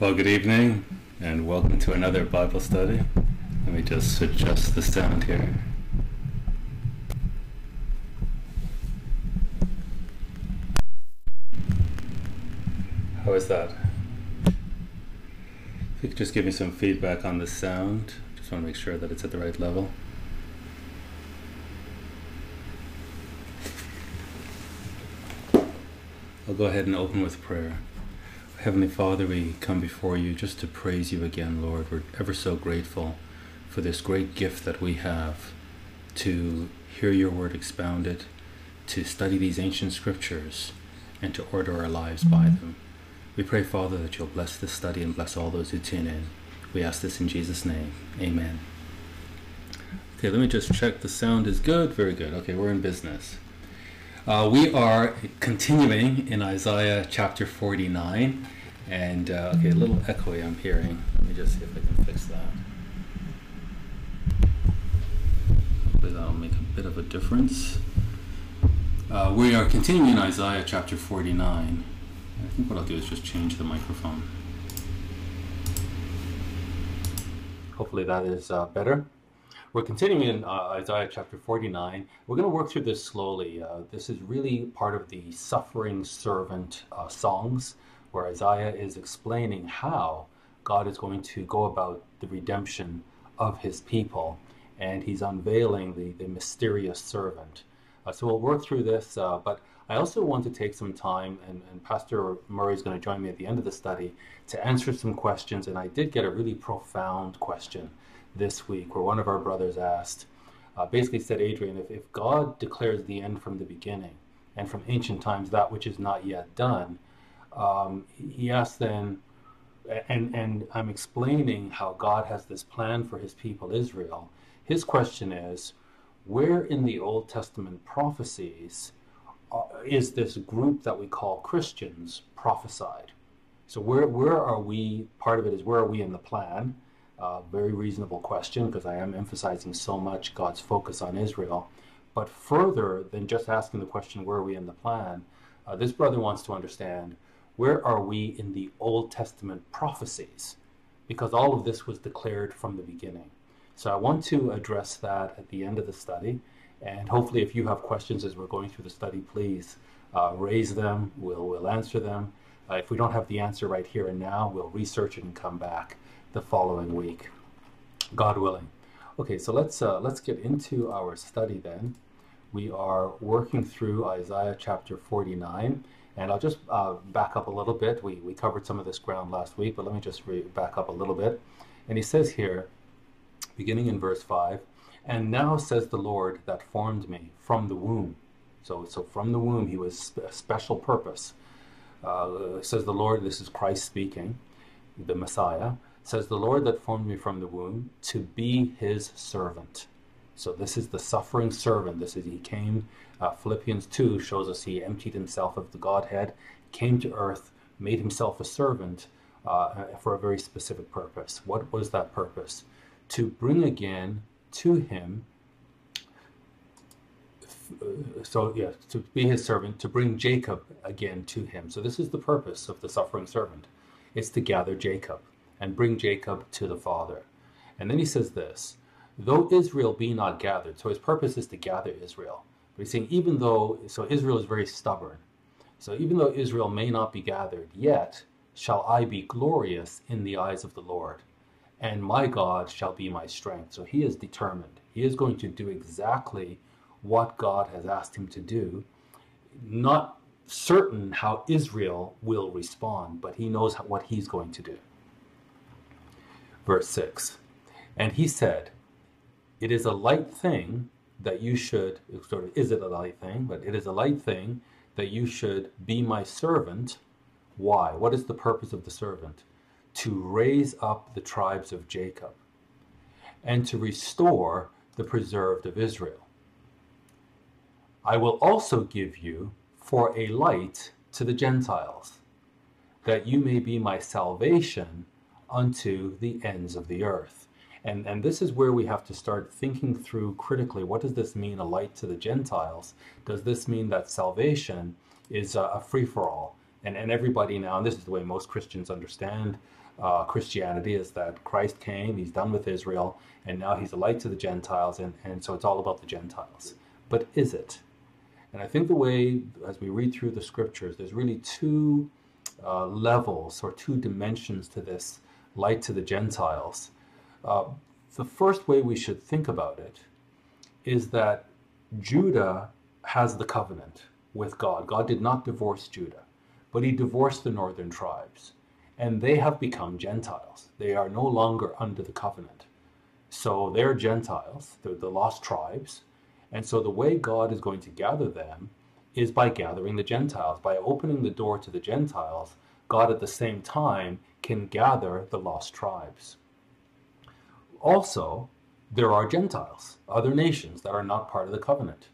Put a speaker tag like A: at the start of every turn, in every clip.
A: Well, good evening and welcome to another Bible study. Let me just adjust the sound here. How is that? If you could just give me some feedback on the sound, just want to make sure that it's at the right level. I'll go ahead and open with prayer. Heavenly Father, we come before you just to praise you again, Lord. We're ever so grateful for this great gift that we have to hear your word expounded, to study these ancient scriptures, and to order our lives by mm-hmm. them. We pray, Father, that you'll bless this study and bless all those who tune in. We ask this in Jesus' name. Amen. Okay, let me just check the sound is good. Very good. Okay, we're in business. Uh, we are continuing in Isaiah chapter 49. And, uh, okay, a little echoey I'm hearing. Let me just see if I can fix that. Hopefully that'll make a bit of a difference. Uh, we are continuing in Isaiah chapter 49. I think what I'll do is just change the microphone. Hopefully that is uh, better. We're continuing in uh, Isaiah chapter 49. We're going to work through this slowly. Uh, this is really part of the suffering servant uh, songs, where Isaiah is explaining how God is going to go about the redemption of his people, and he's unveiling the, the mysterious servant. Uh, so we'll work through this, uh, but I also want to take some time, and, and Pastor Murray is going to join me at the end of the study to answer some questions. And I did get a really profound question this week where one of our brothers asked, uh, basically said, Adrian, if, if God declares the end from the beginning and from ancient times that which is not yet done, um, he asked then, and, and I'm explaining how God has this plan for his people Israel. His question is, where in the Old Testament prophecies uh, is this group that we call Christians prophesied? So where where are we? Part of it is where are we in the plan? Uh, very reasonable question because I am emphasizing so much God's focus on Israel. But further than just asking the question, where are we in the plan? Uh, this brother wants to understand where are we in the Old Testament prophecies? Because all of this was declared from the beginning. So I want to address that at the end of the study. And hopefully, if you have questions as we're going through the study, please uh, raise them. We'll, we'll answer them. Uh, if we don't have the answer right here and now, we'll research it and come back the following week, God willing. Okay, so let's uh, let's get into our study then. We are working through Isaiah chapter 49, and I'll just uh, back up a little bit. We we covered some of this ground last week, but let me just re- back up a little bit. And he says here, beginning in verse five, and now says the Lord that formed me from the womb. So so from the womb he was sp- special purpose. Uh, says the Lord. This is Christ speaking, the Messiah says, The Lord that formed me from the womb to be his servant. So this is the suffering servant. This is he came. Uh, Philippians 2 shows us he emptied himself of the Godhead, came to earth, made himself a servant uh, for a very specific purpose. What was that purpose? To bring again to him so yeah, to be his servant, to bring Jacob again to him. So this is the purpose of the suffering servant. It's to gather Jacob and bring Jacob to the Father. And then he says this though Israel be not gathered, so his purpose is to gather Israel. But he's saying, even though, so Israel is very stubborn. So even though Israel may not be gathered, yet shall I be glorious in the eyes of the Lord, and my God shall be my strength. So he is determined. He is going to do exactly what God has asked him to do, not certain how Israel will respond, but he knows what he's going to do verse 6. And he said, It is a light thing that you should, sort of, is it a light thing? But it is a light thing that you should be my servant. Why? What is the purpose of the servant? To raise up the tribes of Jacob and to restore the preserved of Israel. I will also give you for a light to the Gentiles, that you may be my salvation unto the ends of the earth. And, and this is where we have to start thinking through critically what does this mean, a light to the Gentiles? Does this mean that salvation is a, a free for all? And, and everybody now, and this is the way most Christians understand uh, Christianity is that Christ came, he's done with Israel, and now he's a light to the Gentiles, and, and so it's all about the Gentiles. But is it? And I think the way, as we read through the scriptures, there's really two uh, levels or two dimensions to this light to the Gentiles. Uh, the first way we should think about it is that Judah has the covenant with God. God did not divorce Judah, but he divorced the northern tribes and they have become Gentiles. They are no longer under the covenant. So they're Gentiles, they're the lost tribes. And so the way God is going to gather them is by gathering the Gentiles. By opening the door to the Gentiles, God at the same time can gather the lost tribes. Also, there are Gentiles, other nations that are not part of the covenant.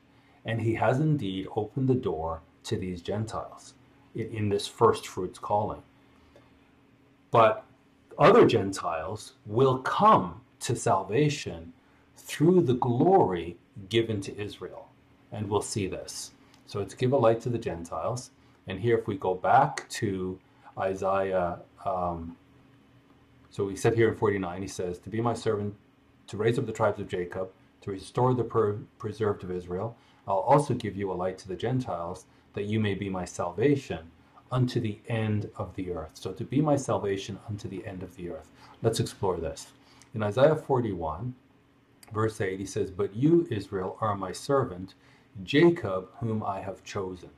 A: And he has indeed opened the door to these Gentiles in, this first fruits calling. But other Gentiles will come to salvation through the glory given to Israel. And we'll see this. So it's give a light to the Gentiles. And here, if we go back to Isaiah, um, so we said here in 49, he says, To be my servant, to raise up the tribes of Jacob, to restore the per- preserved of Israel. I'll also give you a light to the Gentiles, that you may be my salvation unto the end of the earth. So to be my salvation unto the end of the earth. Let's explore this. In Isaiah 41, verse 8, he says, But you, Israel, are my servant, Jacob, whom I have chosen.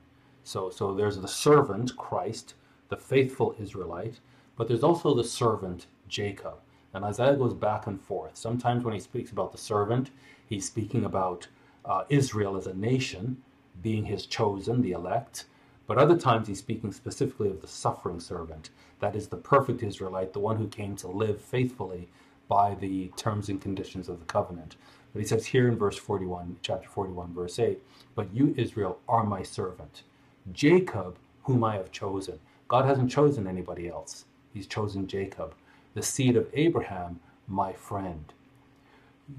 A: So, so there's the servant, Christ, the faithful Israelite, but there's also the servant, Jacob. And Isaiah goes back and forth. Sometimes when he speaks about the servant, he's speaking about uh, Israel as a nation, being his chosen, the elect. But other times he's speaking specifically of the suffering servant, that is the perfect Israelite, the one who came to live faithfully by the terms and conditions of the covenant. But he says here in verse 41, chapter 41, verse 8, But you, Israel, are my servant, Jacob, whom I have chosen. God hasn't chosen anybody else. He's chosen Jacob, the seed of Abraham, my friend.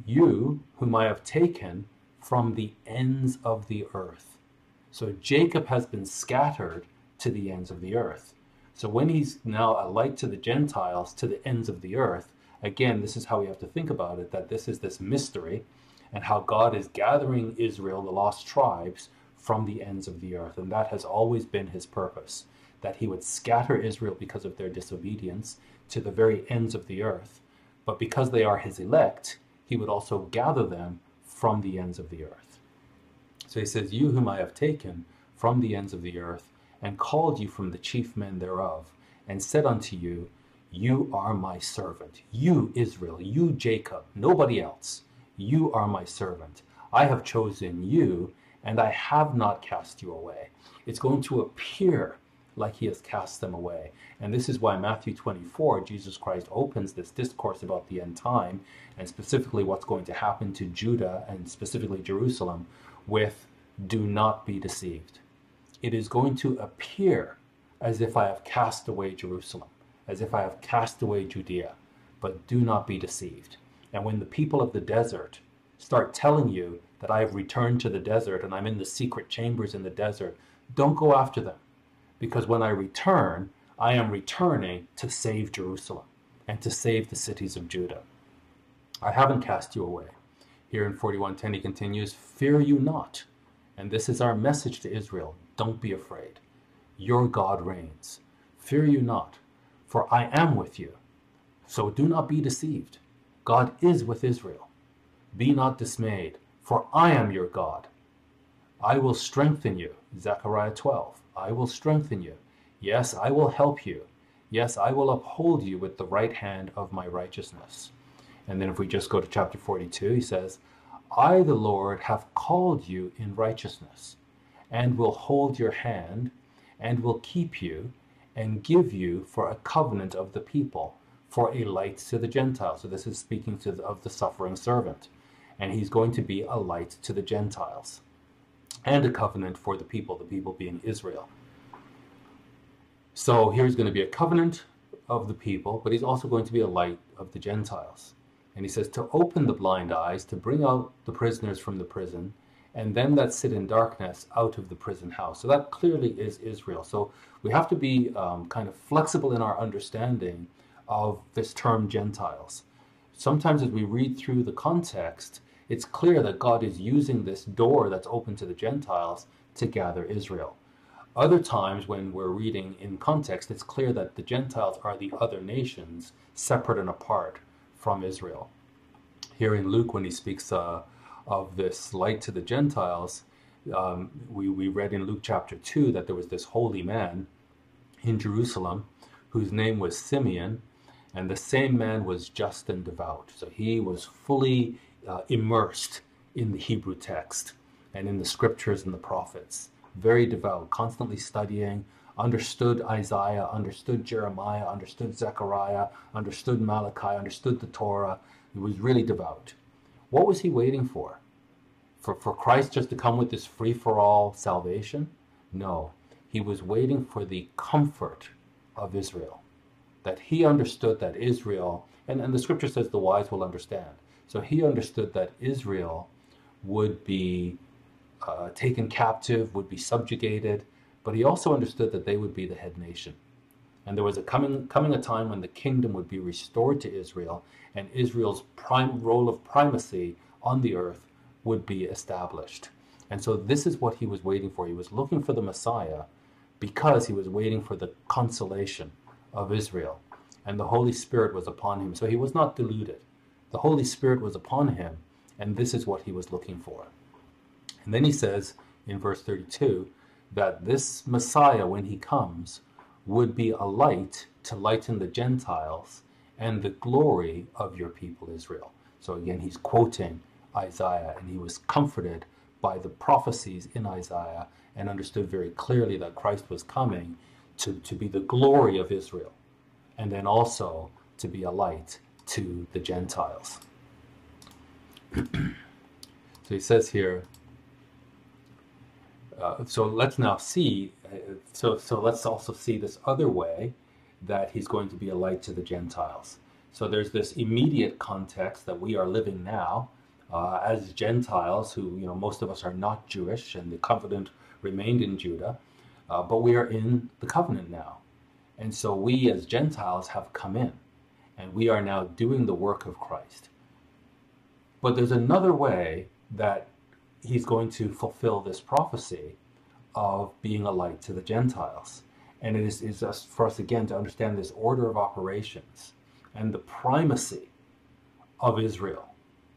A: You, whom I have taken from the ends of the earth. So Jacob has been scattered to the ends of the earth. So when he's now a light to the Gentiles, to the ends of the earth, again, this is how we have to think about it that this is this mystery and how God is gathering Israel, the lost tribes, from the ends of the earth. And that has always been his purpose that he would scatter Israel because of their disobedience to the very ends of the earth. But because they are his elect, he would also gather them from the ends of the earth. So he says, You whom I have taken from the ends of the earth, and called you from the chief men thereof, and said unto you, You are my servant. You, Israel, you, Jacob, nobody else. You are my servant. I have chosen you, and I have not cast you away. It's going to appear like he has cast them away. And this is why Matthew 24, Jesus Christ opens this discourse about the end time and specifically what's going to happen to Judah and specifically Jerusalem with do not be deceived. It is going to appear as if I have cast away Jerusalem, as if I have cast away Judea, but do not be deceived. And when the people of the desert start telling you that I have returned to the desert and I'm in the secret chambers in the desert, don't go after them. Because when I return, I am returning to save Jerusalem and to save the cities of Judah. I haven't cast you away. Here in 4110, he continues, Fear you not. And this is our message to Israel don't be afraid. Your God reigns. Fear you not, for I am with you. So do not be deceived. God is with Israel. Be not dismayed, for I am your God. I will strengthen you. Zechariah 12. I will strengthen you. Yes, I will help you. Yes, I will uphold you with the right hand of my righteousness. And then if we just go to chapter 42, he says, I, the Lord, have called you in righteousness, and will hold your hand, and will keep you, and give you for a covenant of the people, for a light to the Gentiles. So this is speaking to the, of the suffering servant. And he's going to be a light to the Gentiles, and a covenant for the people, the people being Israel. So here's going to be a covenant of the people, but he's also going to be a light of the Gentiles. And he says, to open the blind eyes, to bring out the prisoners from the prison, and them that sit in darkness out of the prison house. So that clearly is Israel. So we have to be um, kind of flexible in our understanding of this term Gentiles. Sometimes, as we read through the context, it's clear that God is using this door that's open to the Gentiles to gather Israel. Other times, when we're reading in context, it's clear that the Gentiles are the other nations separate and apart from Israel. Here in Luke, when he speaks uh, of this light to the Gentiles, um, we, we read in Luke chapter 2 that there was this holy man in Jerusalem whose name was Simeon, and the same man was just and devout. So he was fully uh, immersed in the Hebrew text and in the scriptures and the prophets. Very devout, constantly studying, understood Isaiah, understood Jeremiah, understood Zechariah, understood Malachi, understood the Torah. He was really devout. What was he waiting for? For, for Christ just to come with this free for all salvation? No. He was waiting for the comfort of Israel. That he understood that Israel, and, and the scripture says the wise will understand. So he understood that Israel would be uh, taken captive, would be subjugated, but he also understood that they would be the head nation. And there was a coming, coming a time when the kingdom would be restored to Israel, and Israel's prime role of primacy on the earth would be established. And so this is what he was waiting for. He was looking for the Messiah because he was waiting for the consolation of Israel. And the Holy Spirit was upon him. So he was not deluded. The Holy Spirit was upon him, and this is what he was looking for. And then he says in verse 32 that this Messiah, when he comes, would be a light to lighten the Gentiles and the glory of your people Israel. So again, he's quoting Isaiah, and he was comforted by the prophecies in Isaiah and understood very clearly that Christ was coming to, to be the glory of Israel and then also to be a light to the Gentiles. so he says here, uh, so let's now see, uh, so, so let's also see this other way that he's going to be a light to the Gentiles. So there's this immediate context that we are living now uh, as Gentiles, who, you know, most of us are not Jewish and the covenant remained in Judah, uh, but we are in the covenant now. And so we as Gentiles have come in and we are now doing the work of Christ. But there's another way that he's going to fulfill this prophecy of being a light to the Gentiles. And it is, is for us again to understand this order of operations and the primacy of Israel.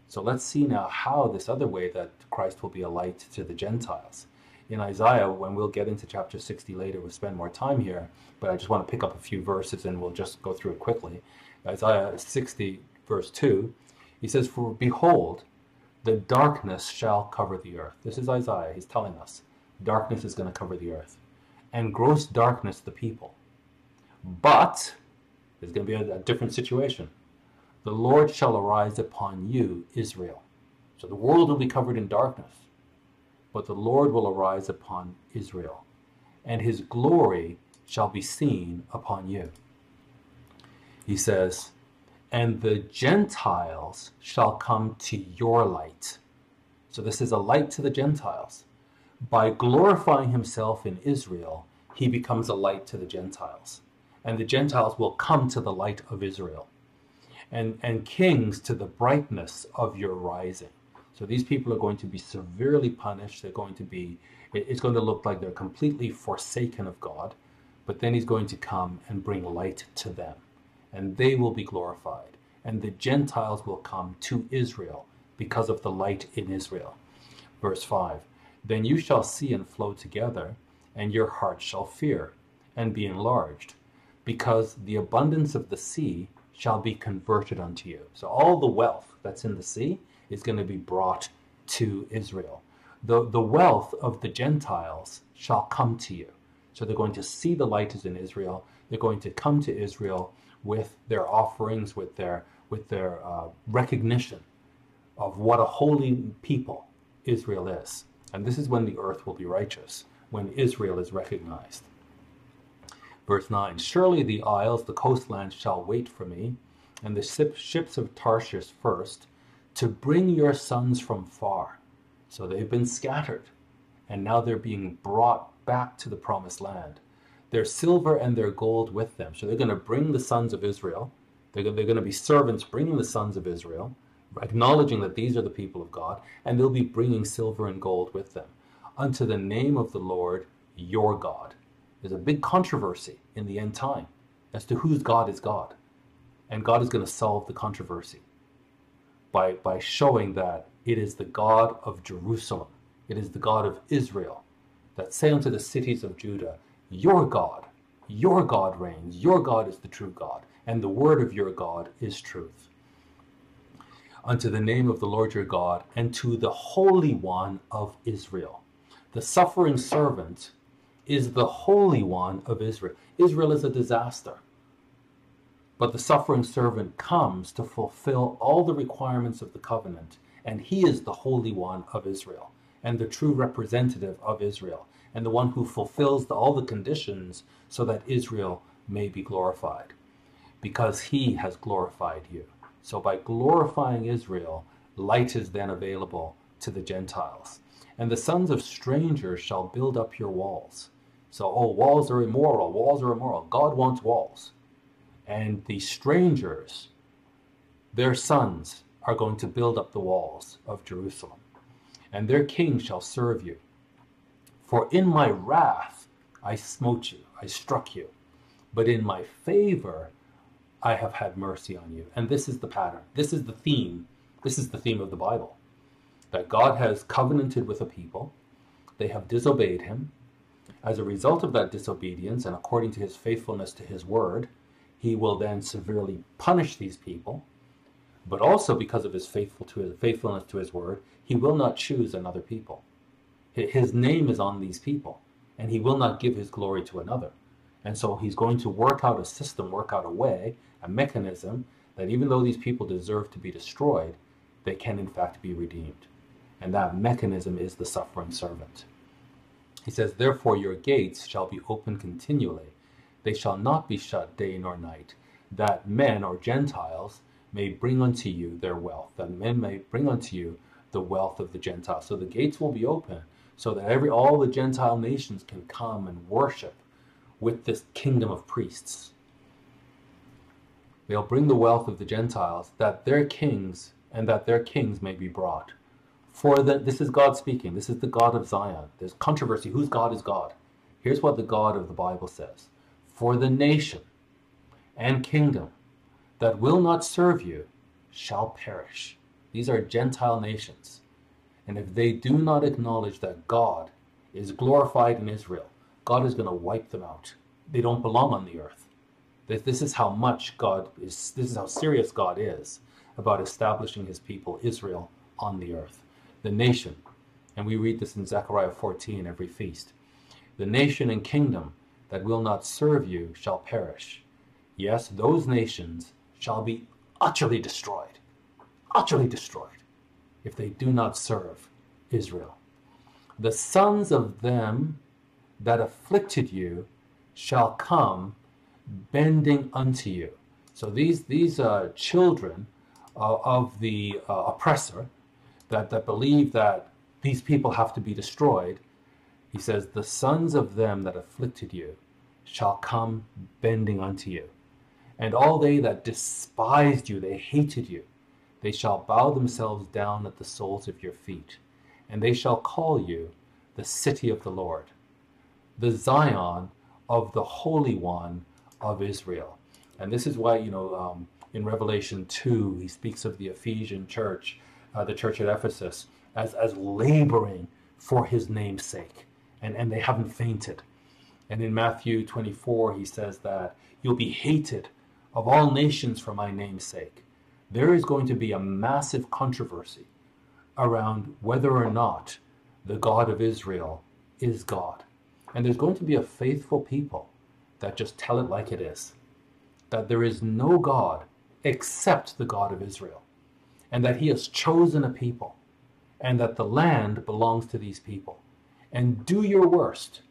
A: So let's see now how this other way that Christ will be a light to the Gentiles. In Isaiah, when we'll get into chapter 60 later, we'll spend more time here, but I just want to pick up a few verses and we'll just go through it quickly. Isaiah 60, verse 2, he says, For behold, the darkness shall cover the earth. This is Isaiah. He's telling us darkness is going to cover the earth, and gross darkness the people. But there's going to be a, a different situation. The Lord shall arise upon you, Israel. So the world will be covered in darkness, but the Lord will arise upon Israel, and his glory shall be seen upon you. He says, and the Gentiles shall come to your light. So this is a light to the Gentiles. By glorifying himself in Israel, he becomes a light to the Gentiles. And the Gentiles will come to the light of Israel. And, and kings to the brightness of your rising. So these people are going to be severely punished. They're going to be, it's going to look like they're completely forsaken of God. But then he's going to come and bring light to them and they will be glorified, and the Gentiles will come to Israel because of the light in Israel. Verse 5 Then you shall see and flow together, and your heart shall fear, and be enlarged, because the abundance of the sea shall be converted unto you. So all the wealth that's in the sea is going to be brought to Israel. The, the wealth of the Gentiles shall come to you. So they're going to see the light is in Israel. They're going to come to Israel with their offerings, with their with their uh, recognition of what a holy people Israel is. And this is when the earth will be righteous, when Israel is recognized. Verse 9 Surely the isles, the coastlands shall wait for me, and the ships of Tarshish first, to bring your sons from far. So they've been scattered, and now they're being brought back to the promised land their silver and their gold with them. So they're going to bring the sons of Israel They're, they're going to be servants bringing the sons of Israel, acknowledging that these are the people of God, and they'll be bringing silver and gold with them unto the name of the Lord your God. There's a big controversy in the end time as to whose God is God. And God is going to solve the controversy by, by showing that it is the God of Jerusalem, it is the God of Israel that say unto the cities of Judah, Your God, your God reigns, your God is the true God, and the word of your God is truth. Unto the name of the Lord your God, and to the Holy One of Israel. The suffering servant is the Holy One of Israel. Israel is a disaster. But the suffering servant comes to fulfill all the requirements of the covenant, and he is the Holy One of Israel, and the true representative of Israel, and the one who fulfills the, all the conditions so that Israel may be glorified, because he has glorified you. So by glorifying Israel, light is then available to the Gentiles. And the sons of strangers shall build up your walls. So, oh, walls are immoral, walls are immoral. God wants walls and the strangers, their sons, are going to build up the walls of Jerusalem, and their king shall serve you. For in my wrath I smote you, I struck you, but in my favor I have had mercy on you. And this is the pattern. This is the theme. This is the theme of the Bible. That God has covenanted with a people, they have disobeyed him. As a result of that disobedience, and according to his faithfulness to his word, he will then severely punish these people, but also because of his faithful to his faithfulness to his word, he will not choose another people. His name is on these people, and he will not give his glory to another. And so he's going to work out a system, work out a way, a mechanism that even though these people deserve to be destroyed, they can in fact be redeemed. And that mechanism is the suffering servant. He says, Therefore your gates shall be open continually they shall not be shut day nor night, that men or Gentiles may bring unto you their wealth, that men may bring unto you the wealth of the Gentiles. So the gates will be open, so that every all the Gentile nations can come and worship with this kingdom of priests. They'll bring the wealth of the Gentiles, that their kings and that their kings may be brought. For the, this is God speaking. This is the God of Zion. There's controversy. Whose God is God? Here's what the God of the Bible says for the nation and kingdom that will not serve you shall perish. These are Gentile nations. And if they do not acknowledge that God is glorified in Israel, God is going to wipe them out. They don't belong on the earth. This is how much God is, this is how serious God is about establishing his people, Israel, on the earth. The nation, and we read this in Zechariah 14 every feast, the nation and kingdom that will not serve you shall perish. Yes, those nations shall be utterly destroyed, utterly destroyed, if they do not serve Israel. The sons of them that afflicted you shall come bending unto you. So these these uh, children uh, of the uh, oppressor that, that believe that these people have to be destroyed, he says, the sons of them that afflicted you shall come bending unto you. And all they that despised you, they hated you, they shall bow themselves down at the soles of your feet, and they shall call you the city of the Lord, the Zion of the Holy One of Israel. And this is why, you know, um, in Revelation 2, he speaks of the Ephesian church, uh, the church at Ephesus, as, as laboring for his name's sake. And, and they haven't fainted. And in Matthew 24, he says that you'll be hated of all nations for my name's sake. There is going to be a massive controversy around whether or not the God of Israel is God. And there's going to be a faithful people that just tell it like it is that there is no God except the God of Israel, and that he has chosen a people, and that the land belongs to these people. And do your worst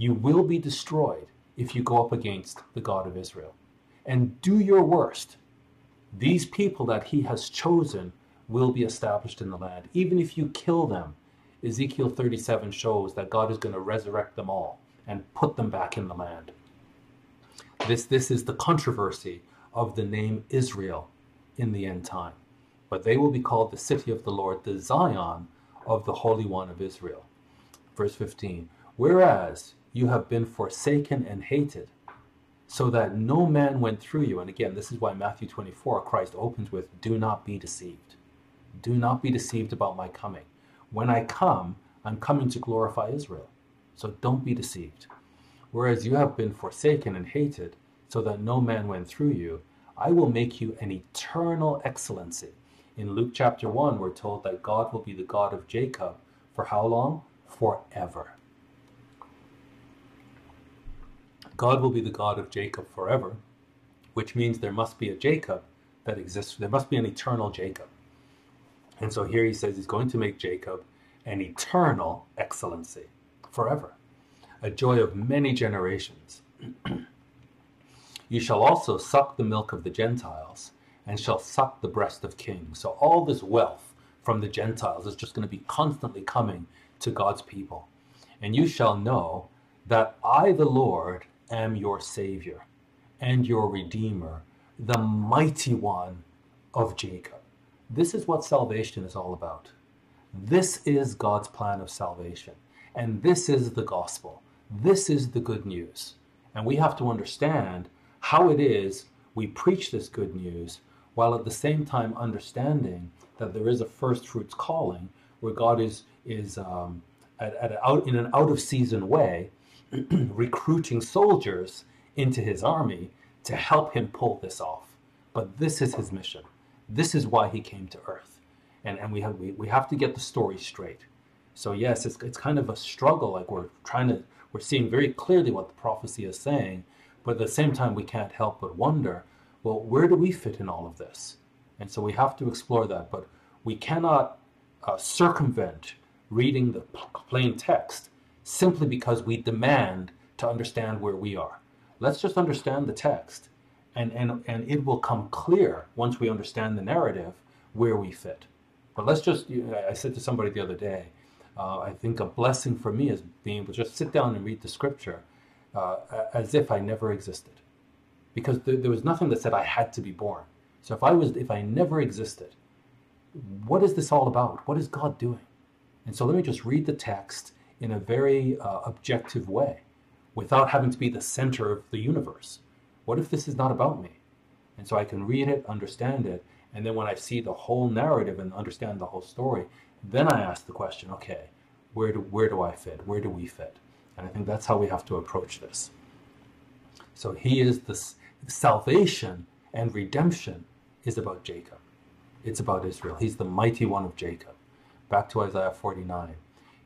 A: you will be destroyed if you go up against the God of Israel. And do your worst. These people that he has chosen will be established in the land. Even if you kill them, Ezekiel 37 shows that God is going to resurrect them all and put them back in the land. This, this is the controversy of the name Israel in the end time. But they will be called the city of the Lord, the Zion of the Holy One of Israel. Verse 15 Whereas you have been forsaken and hated, so that no man went through you. And again, this is why Matthew 24, Christ opens with, Do not be deceived. Do not be deceived about my coming. When I come, I'm coming to glorify Israel. So don't be deceived. Whereas you have been forsaken and hated, so that no man went through you, I will make you an eternal excellency. In Luke chapter 1, we're told that God will be the God of Jacob for how long? Forever. God will be the God of Jacob forever, which means there must be a Jacob that exists. There must be an eternal Jacob. And so here he says he's going to make Jacob an eternal excellency forever, a joy of many generations. you shall also suck the milk of the Gentiles and shall suck the breast of kings. So all this wealth from the Gentiles is just going to be constantly coming to God's people. And you shall know that I, the Lord, am your Savior and your Redeemer, the mighty one of Jacob. This is what salvation is all about. This is God's plan of salvation. And this is the gospel. This is the good news. And we have to understand how it is we preach this good news while at the same time understanding that there is a first fruits calling where God is, is um, at, at out, in an out of season way recruiting soldiers into his army to help him pull this off. But this is his mission. This is why he came to earth. And, and we, have, we, we have to get the story straight. So yes, it's, it's kind of a struggle. Like we're trying to, we're seeing very clearly what the prophecy is saying, but at the same time, we can't help but wonder, well, where do we fit in all of this? And so we have to explore that, but we cannot uh, circumvent reading the plain text simply because we demand to understand where we are. Let's just understand the text, and, and, and it will come clear once we understand the narrative where we fit. But let's just, I said to somebody the other day, uh, I think a blessing for me is being able to just sit down and read the scripture uh, as if I never existed. Because there was nothing that said I had to be born. So if I was, if I never existed, what is this all about? What is God doing? And so let me just read the text in a very uh, objective way without having to be the center of the universe. What if this is not about me? And so I can read it, understand it, and then when I see the whole narrative and understand the whole story, then I ask the question, okay, where do, where do I fit? Where do we fit? And I think that's how we have to approach this. So he is the salvation and redemption is about Jacob. It's about Israel. He's the mighty one of Jacob. Back to Isaiah 49.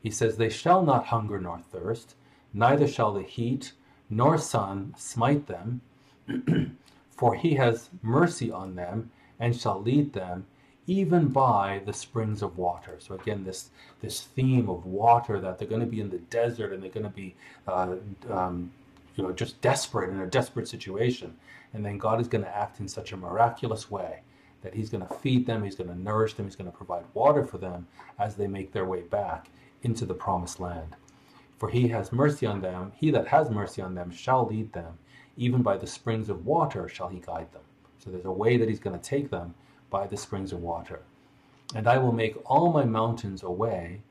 A: He says, They shall not hunger nor thirst, neither shall the heat nor sun smite them, for he has mercy on them and shall lead them even by the springs of water. So again, this this theme of water that they're going to be in the desert and they're going to be, uh, um, you know, just desperate in a desperate situation, and then God is going to act in such a miraculous way that He's going to feed them, He's going to nourish them, He's going to provide water for them as they make their way back into the promised land. For he has mercy on them, he that has mercy on them shall lead them, even by the springs of water shall he guide them. So there's a way that he's going to take them by the springs of water. And I will make all my mountains away,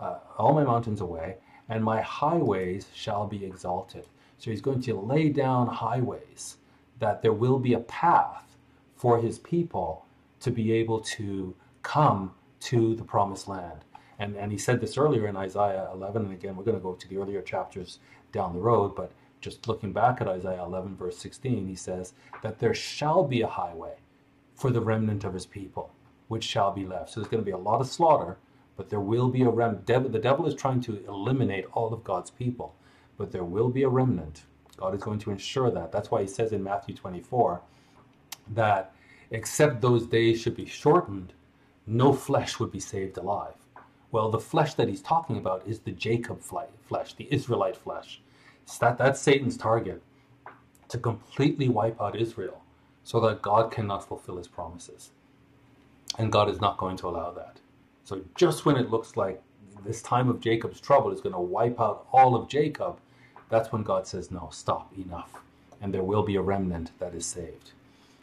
A: uh, all my mountains away, and my highways shall be exalted. So he's going to lay down highways, that there will be a path for his people to be able to come to the promised land. And, and he said this earlier in Isaiah 11, and again, we're going to go to the earlier chapters down the road, but just looking back at Isaiah 11, verse 16, he says that there shall be a highway for the remnant of his people, which shall be left. So there's going to be a lot of slaughter, but there will be a remnant. the devil is trying to eliminate all of God's people, but there will be a remnant. God is going to ensure that. That's why he says in Matthew 24 that except those days should be shortened, no flesh would be saved alive. Well, the flesh that he's talking about is the Jacob flesh, the Israelite flesh. That, that's Satan's target to completely wipe out Israel so that God cannot fulfill his promises. And God is not going to allow that. So just when it looks like this time of Jacob's trouble is going to wipe out all of Jacob, that's when God says, no, stop, enough. And there will be a remnant that is saved.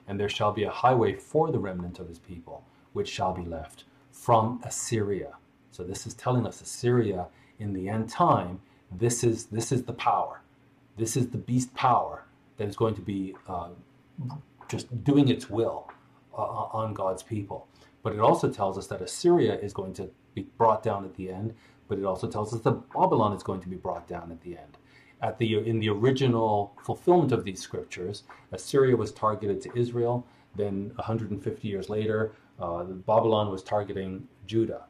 A: and there shall be a highway for the remnant of his people, which shall be left from Assyria. So this is telling us Assyria in the end time, this is this is the power. This is the beast power that is going to be uh, just doing its will uh, on God's people. But it also tells us that Assyria is going to be brought down at the end, but it also tells us that Babylon is going to be brought down at the end. At the in the original fulfillment of these scriptures, Assyria was targeted to Israel. Then 150 years later, uh, Babylon was targeting Judah.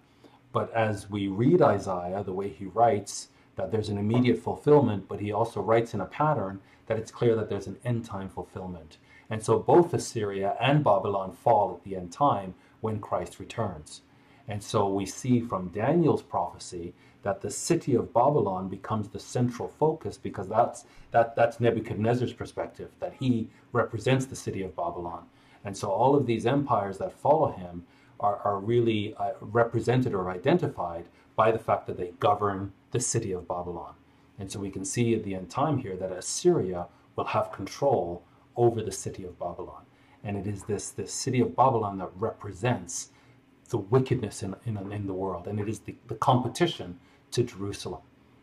A: But as we read Isaiah, the way he writes, that there's an immediate fulfillment, but he also writes in a pattern that it's clear that there's an end time fulfillment. And so both Assyria and Babylon fall at the end time when Christ returns. And so we see from Daniel's prophecy that the city of Babylon becomes the central focus because that's that that's Nebuchadnezzar's perspective that he represents the city of Babylon. And so all of these empires that follow him are, are really uh, represented or identified by the fact that they govern the city of Babylon. And so we can see at the end time here that Assyria will have control over the city of Babylon. And it is this, this city of Babylon that represents the wickedness in, in, in the world. And it is the, the competition to Jerusalem.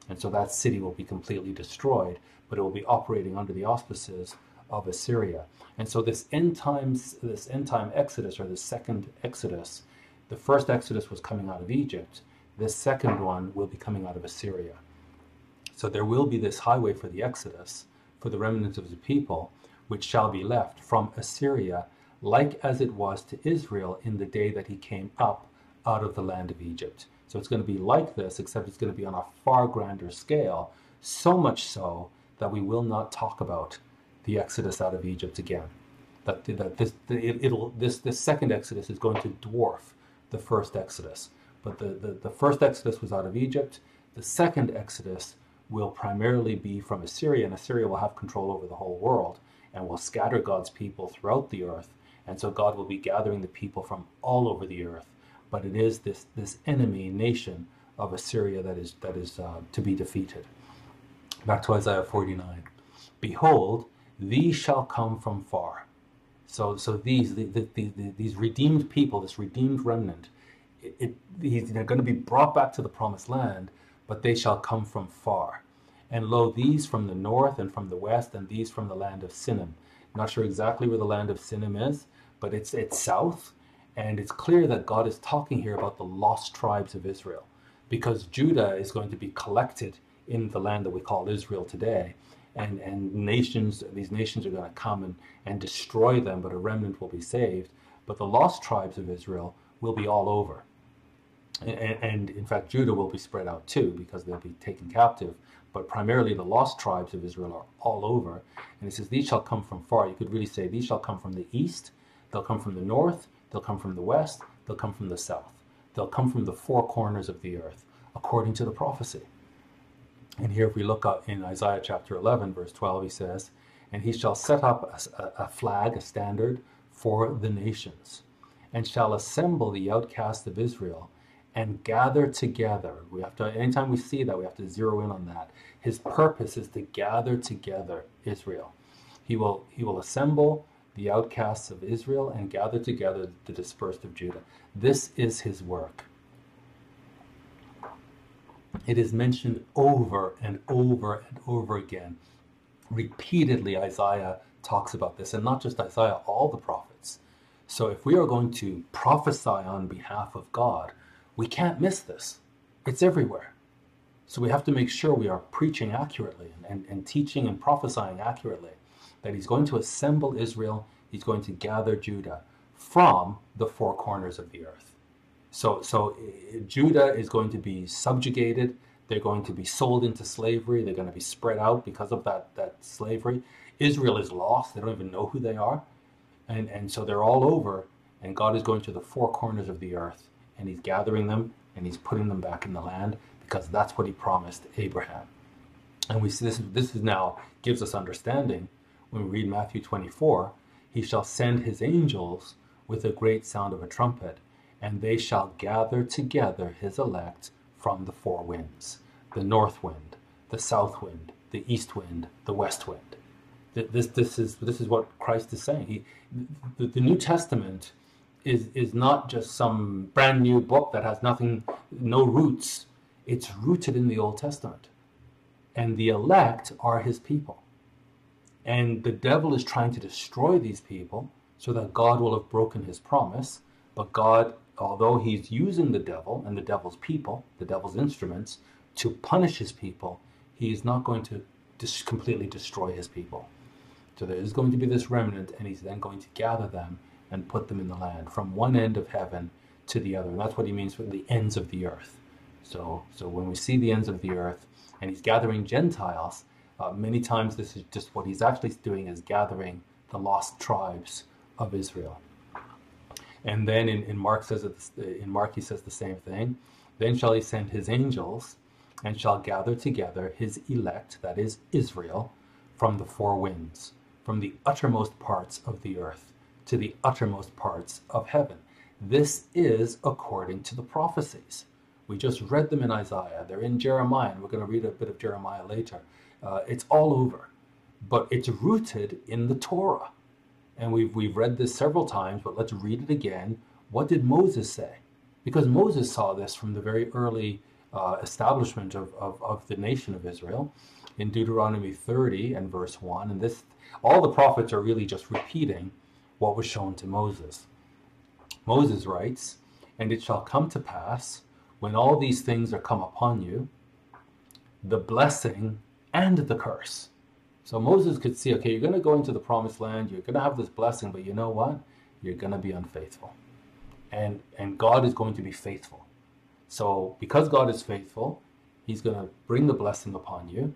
A: And so that city will be completely destroyed, but it will be operating under the auspices of Assyria. And so this end times, this end time exodus or the second exodus, the first exodus was coming out of Egypt. This second one will be coming out of Assyria. So there will be this highway for the exodus for the remnant of the people, which shall be left from Assyria, like as it was to Israel in the day that he came up out of the land of Egypt. So it's going to be like this, except it's going to be on a far grander scale, so much so that we will not talk about the exodus out of Egypt again. That, that this it, will this this second exodus is going to dwarf the first exodus. But the, the, the first exodus was out of Egypt. The second exodus will primarily be from Assyria, and Assyria will have control over the whole world and will scatter God's people throughout the earth. And so God will be gathering the people from all over the earth. But it is this this enemy nation of Assyria that is that is uh, to be defeated. Back to Isaiah 49. Behold, these shall come from far. So, so these the, the, the, these redeemed people, this redeemed remnant, it, it, they're going to be brought back to the promised land, but they shall come from far. And lo, these from the north and from the west, and these from the land of Sinim. Not sure exactly where the land of Sinim is, but it's it's south, and it's clear that God is talking here about the lost tribes of Israel, because Judah is going to be collected in the land that we call Israel today, and, and nations, these nations are going to come and, and destroy them, but a remnant will be saved. But the lost tribes of Israel will be all over. And, and, in fact, Judah will be spread out too because they'll be taken captive. But primarily, the lost tribes of Israel are all over. And it says, These shall come from far. You could really say, These shall come from the east, they'll come from the north, they'll come from the west, they'll come from the south. They'll come from the four corners of the earth, according to the prophecy. And here, if we look up in Isaiah chapter 11, verse 12, he says, And he shall set up a, a flag, a standard for the nations, and shall assemble the outcasts of Israel and gather together. We have to, anytime we see that, we have to zero in on that. His purpose is to gather together Israel. He will, he will assemble the outcasts of Israel and gather together the dispersed of Judah. This is his work. It is mentioned over and over and over again. Repeatedly, Isaiah talks about this, and not just Isaiah, all the prophets. So, if we are going to prophesy on behalf of God, we can't miss this. It's everywhere. So, we have to make sure we are preaching accurately and, and, and teaching and prophesying accurately that He's going to assemble Israel, He's going to gather Judah from the four corners of the earth. So, so eh, Judah is going to be subjugated. They're going to be sold into slavery. They're going to be spread out because of that, that slavery. Israel is lost. They don't even know who they are. And, and so they're all over. And God is going to the four corners of the earth. And he's gathering them and he's putting them back in the land because that's what he promised Abraham. And we see this, this is now gives us understanding when we read Matthew 24. He shall send his angels with a great sound of a trumpet and they shall gather together his elect from the four winds the north wind, the south wind, the east wind, the west wind. This, this, is, this is what Christ is saying. He, the, the New Testament is, is not just some brand new book that has nothing, no roots. It's rooted in the Old Testament. And the elect are his people. And the devil is trying to destroy these people so that God will have broken his promise. But God, although he's using the devil and the devil's people, the devil's instruments, to punish his people, he is not going to completely destroy his people. So there is going to be this remnant, and he's then going to gather them and put them in the land from one end of heaven to the other. And that's what he means with the ends of the earth. So, so when we see the ends of the earth, and he's gathering Gentiles, uh, many times this is just what he's actually doing is gathering the lost tribes of Israel. And then in, in Mark says in Mark he says the same thing. Then shall he send his angels and shall gather together his elect, that is Israel, from the four winds, from the uttermost parts of the earth to the uttermost parts of heaven. This is according to the prophecies. We just read them in Isaiah. They're in Jeremiah, and we're going to read a bit of Jeremiah later. Uh, it's all over, but it's rooted in the Torah. And we've, we've read this several times, but let's read it again. What did Moses say? Because Moses saw this from the very early uh, establishment of, of, of the nation of Israel in Deuteronomy 30 and verse 1. And this, all the prophets are really just repeating what was shown to Moses. Moses writes, And it shall come to pass, when all these things are come upon you, the blessing and the curse. So Moses could see, okay, you're going to go into the promised land, you're going to have this blessing, but you know what? You're going to be unfaithful. And and God is going to be faithful. So because God is faithful, he's going to bring the blessing upon you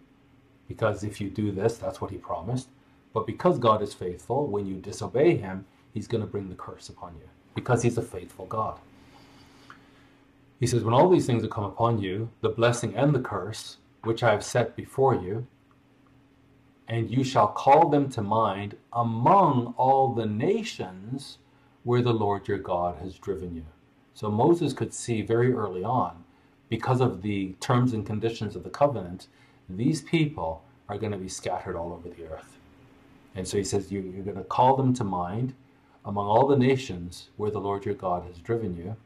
A: because if you do this, that's what he promised. But because God is faithful, when you disobey him, he's going to bring the curse upon you because he's a faithful God. He says, When all these things have come upon you, the blessing and the curse, which I have set before you, and you shall call them to mind among all the nations where the Lord your God has driven you. So Moses could see very early on, because of the terms and conditions of the covenant, these people are going to be scattered all over the earth. And so he says, you, You're going to call them to mind among all the nations where the Lord your God has driven you,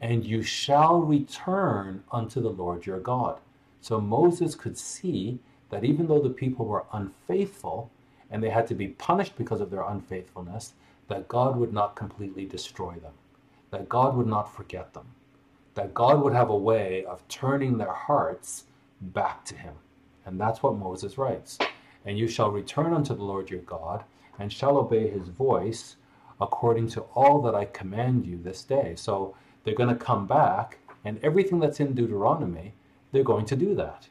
A: and you shall return unto the Lord your God. So Moses could see that even though the people were unfaithful and they had to be punished because of their unfaithfulness, that God would not completely destroy them, that God would not forget them, that God would have a way of turning their hearts back to Him. And that's what Moses writes. And you shall return unto the Lord your God, and shall obey his voice according to all that I command you this day. So they're going to come back, and everything that's in Deuteronomy, they're going to do that.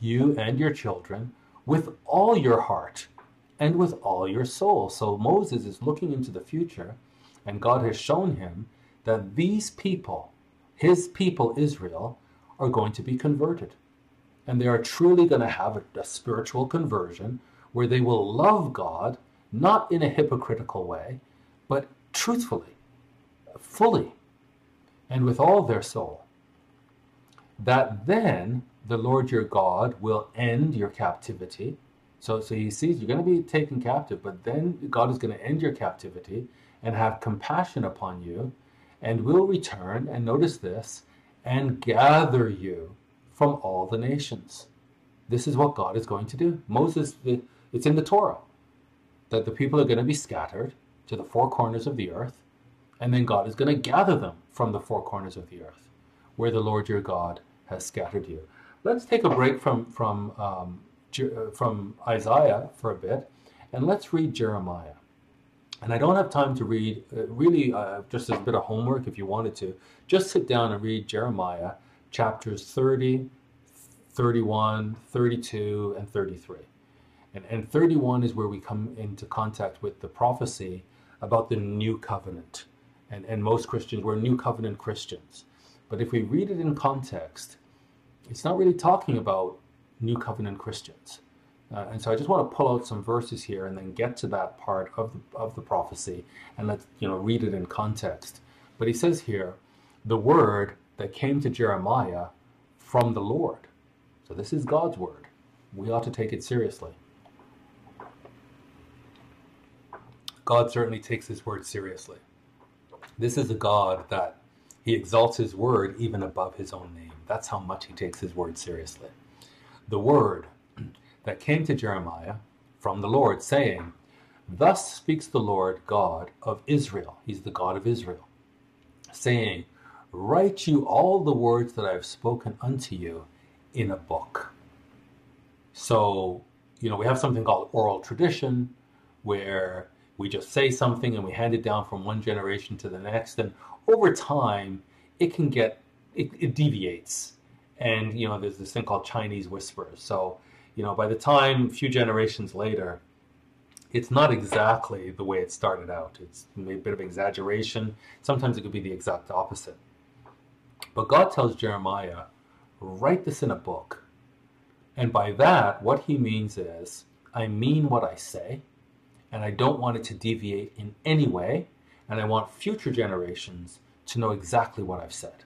A: You and your children, with all your heart and with all your soul. So Moses is looking into the future, and God has shown him that these people, his people Israel, are going to be converted and they are truly going to have a, a spiritual conversion where they will love God, not in a hypocritical way, but truthfully, fully, and with all their soul. That then the Lord your God will end your captivity. So, so he sees you're going to be taken captive, but then God is going to end your captivity and have compassion upon you and will return, and notice this, and gather you from all the nations. This is what God is going to do. Moses, it's in the Torah that the people are going to be scattered to the four corners of the earth, and then God is going to gather them from the four corners of the earth, where the Lord your God has scattered you. Let's take a break from from um, uh, from Isaiah for a bit, and let's read Jeremiah. And I don't have time to read, uh, really, uh, just a bit of homework if you wanted to. Just sit down and read Jeremiah chapters 30, 31, 32, and 33. And, and 31 is where we come into contact with the prophecy about the new covenant. And, and most Christians, we're new covenant Christians. But if we read it in context, it's not really talking about new covenant Christians. Uh, and so I just want to pull out some verses here and then get to that part of the, of the prophecy and let's you know read it in context. But he says here, the word that came to Jeremiah from the Lord. So this is God's word. We ought to take it seriously. God certainly takes his word seriously. This is a God that he exalts his word even above his own name. That's how much he takes his word seriously. The word that came to Jeremiah from the Lord, saying, Thus speaks the Lord God of Israel. He's the God of Israel, saying, Write you all the words that I have spoken unto you in a book. So, you know, we have something called oral tradition where we just say something and we hand it down from one generation to the next. And over time, it can get, it, it deviates. And, you know, there's this thing called Chinese whispers. So, you know, by the time a few generations later, it's not exactly the way it started out. It's a bit of exaggeration. Sometimes it could be the exact opposite. But God tells Jeremiah, write this in a book. And by that, what he means is, I mean what I say, and I don't want it to deviate in any way, and I want future generations to know exactly what I've said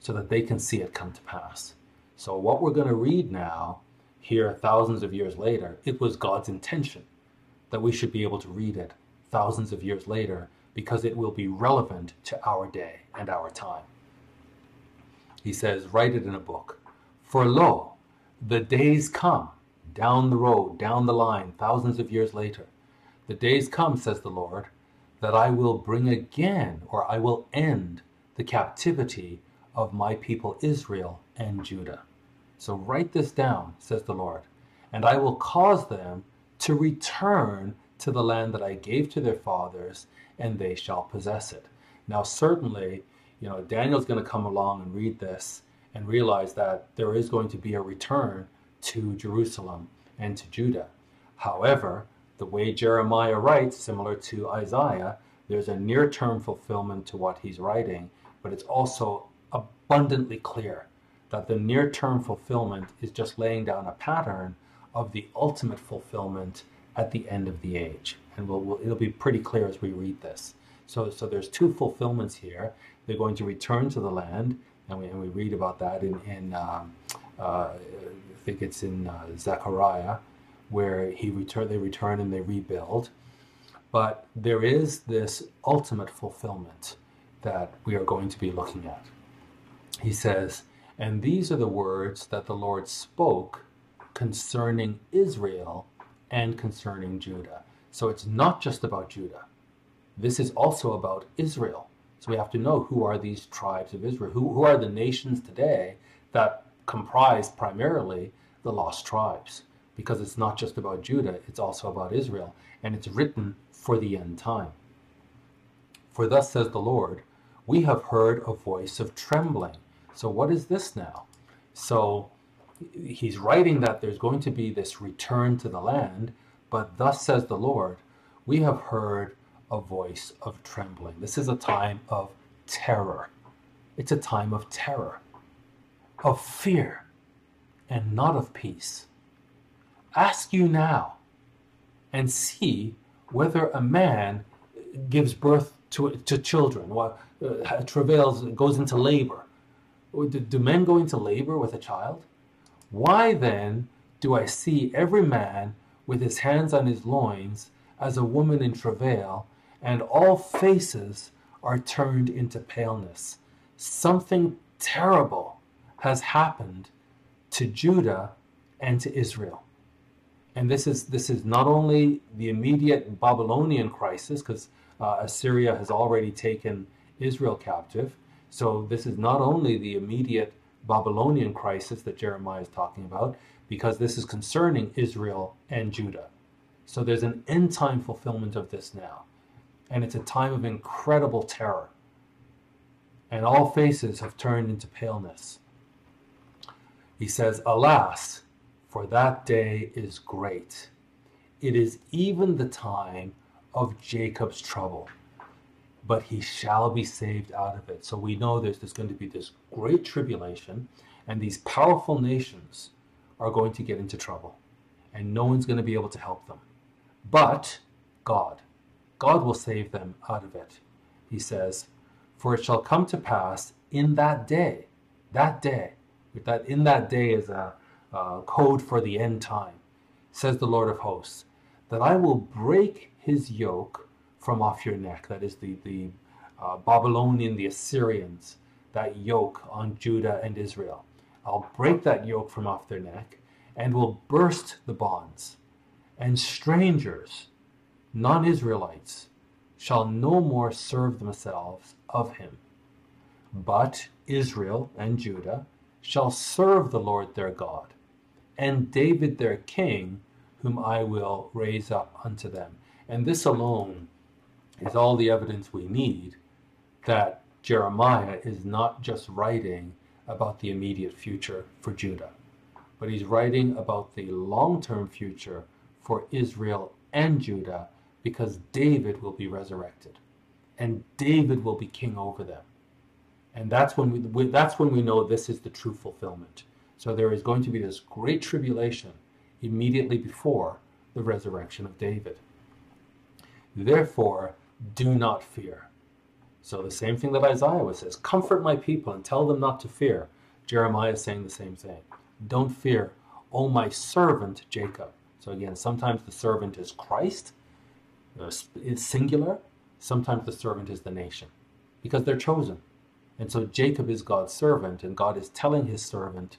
A: so that they can see it come to pass. So, what we're going to read now, here thousands of years later, it was God's intention that we should be able to read it thousands of years later because it will be relevant to our day and our time. He says, Write it in a book. For lo, the days come down the road, down the line, thousands of years later. The days come, says the Lord, that I will bring again, or I will end the captivity of my people Israel and Judah. So write this down, says the Lord, and I will cause them to return to the land that I gave to their fathers, and they shall possess it. Now, certainly, you know, Daniel's going to come along and read this and realize that there is going to be a return to Jerusalem and to Judah. However, the way Jeremiah writes, similar to Isaiah, there's a near term fulfillment to what he's writing, but it's also abundantly clear that the near term fulfillment is just laying down a pattern of the ultimate fulfillment at the end of the age. And we'll, we'll, it'll be pretty clear as we read this. So, so there's two fulfillments here. They're going to return to the land, and we, and we read about that in, in um, uh, I think it's in uh, Zechariah, where he return, they return and they rebuild. But there is this ultimate fulfillment that we are going to be looking at. He says, And these are the words that the Lord spoke concerning Israel and concerning Judah. So it's not just about Judah. This is also about Israel. So we have to know who are these tribes of Israel? Who, who are the nations today that comprise primarily the lost tribes? Because it's not just about Judah, it's also about Israel. And it's written for the end time. For thus says the Lord, we have heard a voice of trembling. So what is this now? So he's writing that there's going to be this return to the land, but thus says the Lord, we have heard a voice of trembling. This is a time of terror. It's a time of terror, of fear, and not of peace. Ask you now and see whether a man gives birth to, to children, uh, travails, goes into labor. Do, do men go into labor with a child? Why then do I see every man with his hands on his loins as a woman in travail, and all faces are turned into paleness? Something terrible has happened to Judah and to Israel. And this is this is not only the immediate Babylonian crisis, because uh, Assyria has already taken Israel captive. So this is not only the immediate Babylonian crisis that Jeremiah is talking about, because this is concerning Israel and Judah. So there's an end time fulfillment of this now. And it's a time of incredible terror. And all faces have turned into paleness. He says, Alas, for that day is great. It is even the time of Jacob's trouble but he shall be saved out of it. So we know there's, there's going to be this great tribulation, and these powerful nations are going to get into trouble, and no one's going to be able to help them. But God, God will save them out of it. He says, For it shall come to pass in that day, that day, that in that day is a, a code for the end time, says the Lord of hosts, that I will break his yoke from off your neck. That is the, the uh, Babylonian, the Assyrians, that yoke on Judah and Israel. I'll break that yoke from off their neck and will burst the bonds. And strangers, non Israelites, shall no more serve themselves of him. But Israel and Judah shall serve the Lord their God, and David their king, whom I will raise up unto them. And this alone is all the evidence we need that Jeremiah is not just writing about the immediate future for Judah, but he's writing about the long term future for Israel and Judah because David will be resurrected and David will be king over them. And that's when we, that's when we know this is the true fulfillment. So there is going to be this great tribulation immediately before the resurrection of David. Therefore, do not fear. So the same thing that Isaiah says, comfort my people and tell them not to fear. Jeremiah is saying the same thing. Don't fear, O my servant Jacob. So again, sometimes the servant is Christ, uh, it's singular. Sometimes the servant is the nation, because they're chosen. And so Jacob is God's servant, and God is telling his servant,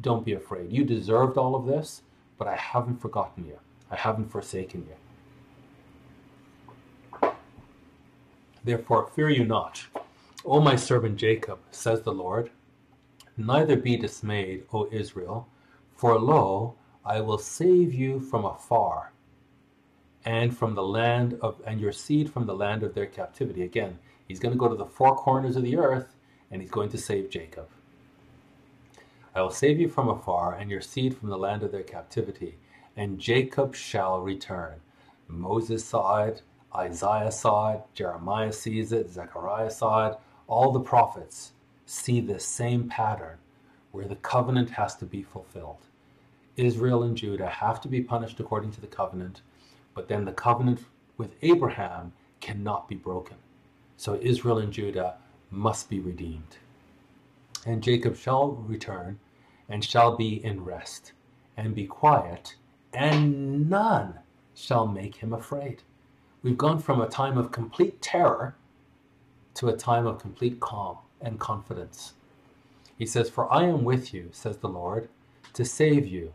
A: Don't be afraid. You deserved all of this, but I haven't forgotten you. I haven't forsaken you. Therefore, fear you not, O my servant Jacob, says the Lord. Neither be dismayed, O Israel, for lo, I will save you from afar, and from the land of, and your seed from the land of their captivity. Again, he's going to go to the four corners of the earth, and he's going to save Jacob. I will save you from afar, and your seed from the land of their captivity, and Jacob shall return. Moses saw it, Isaiah saw it, Jeremiah sees it, Zechariah saw it, all the prophets see this same pattern where the covenant has to be fulfilled. Israel and Judah have to be punished according to the covenant, but then the covenant with Abraham cannot be broken. So Israel and Judah must be redeemed. And Jacob shall return and shall be in rest and be quiet, and none shall make him afraid. We've gone from a time of complete terror to a time of complete calm and confidence. He says, For I am with you, says the Lord, to save you,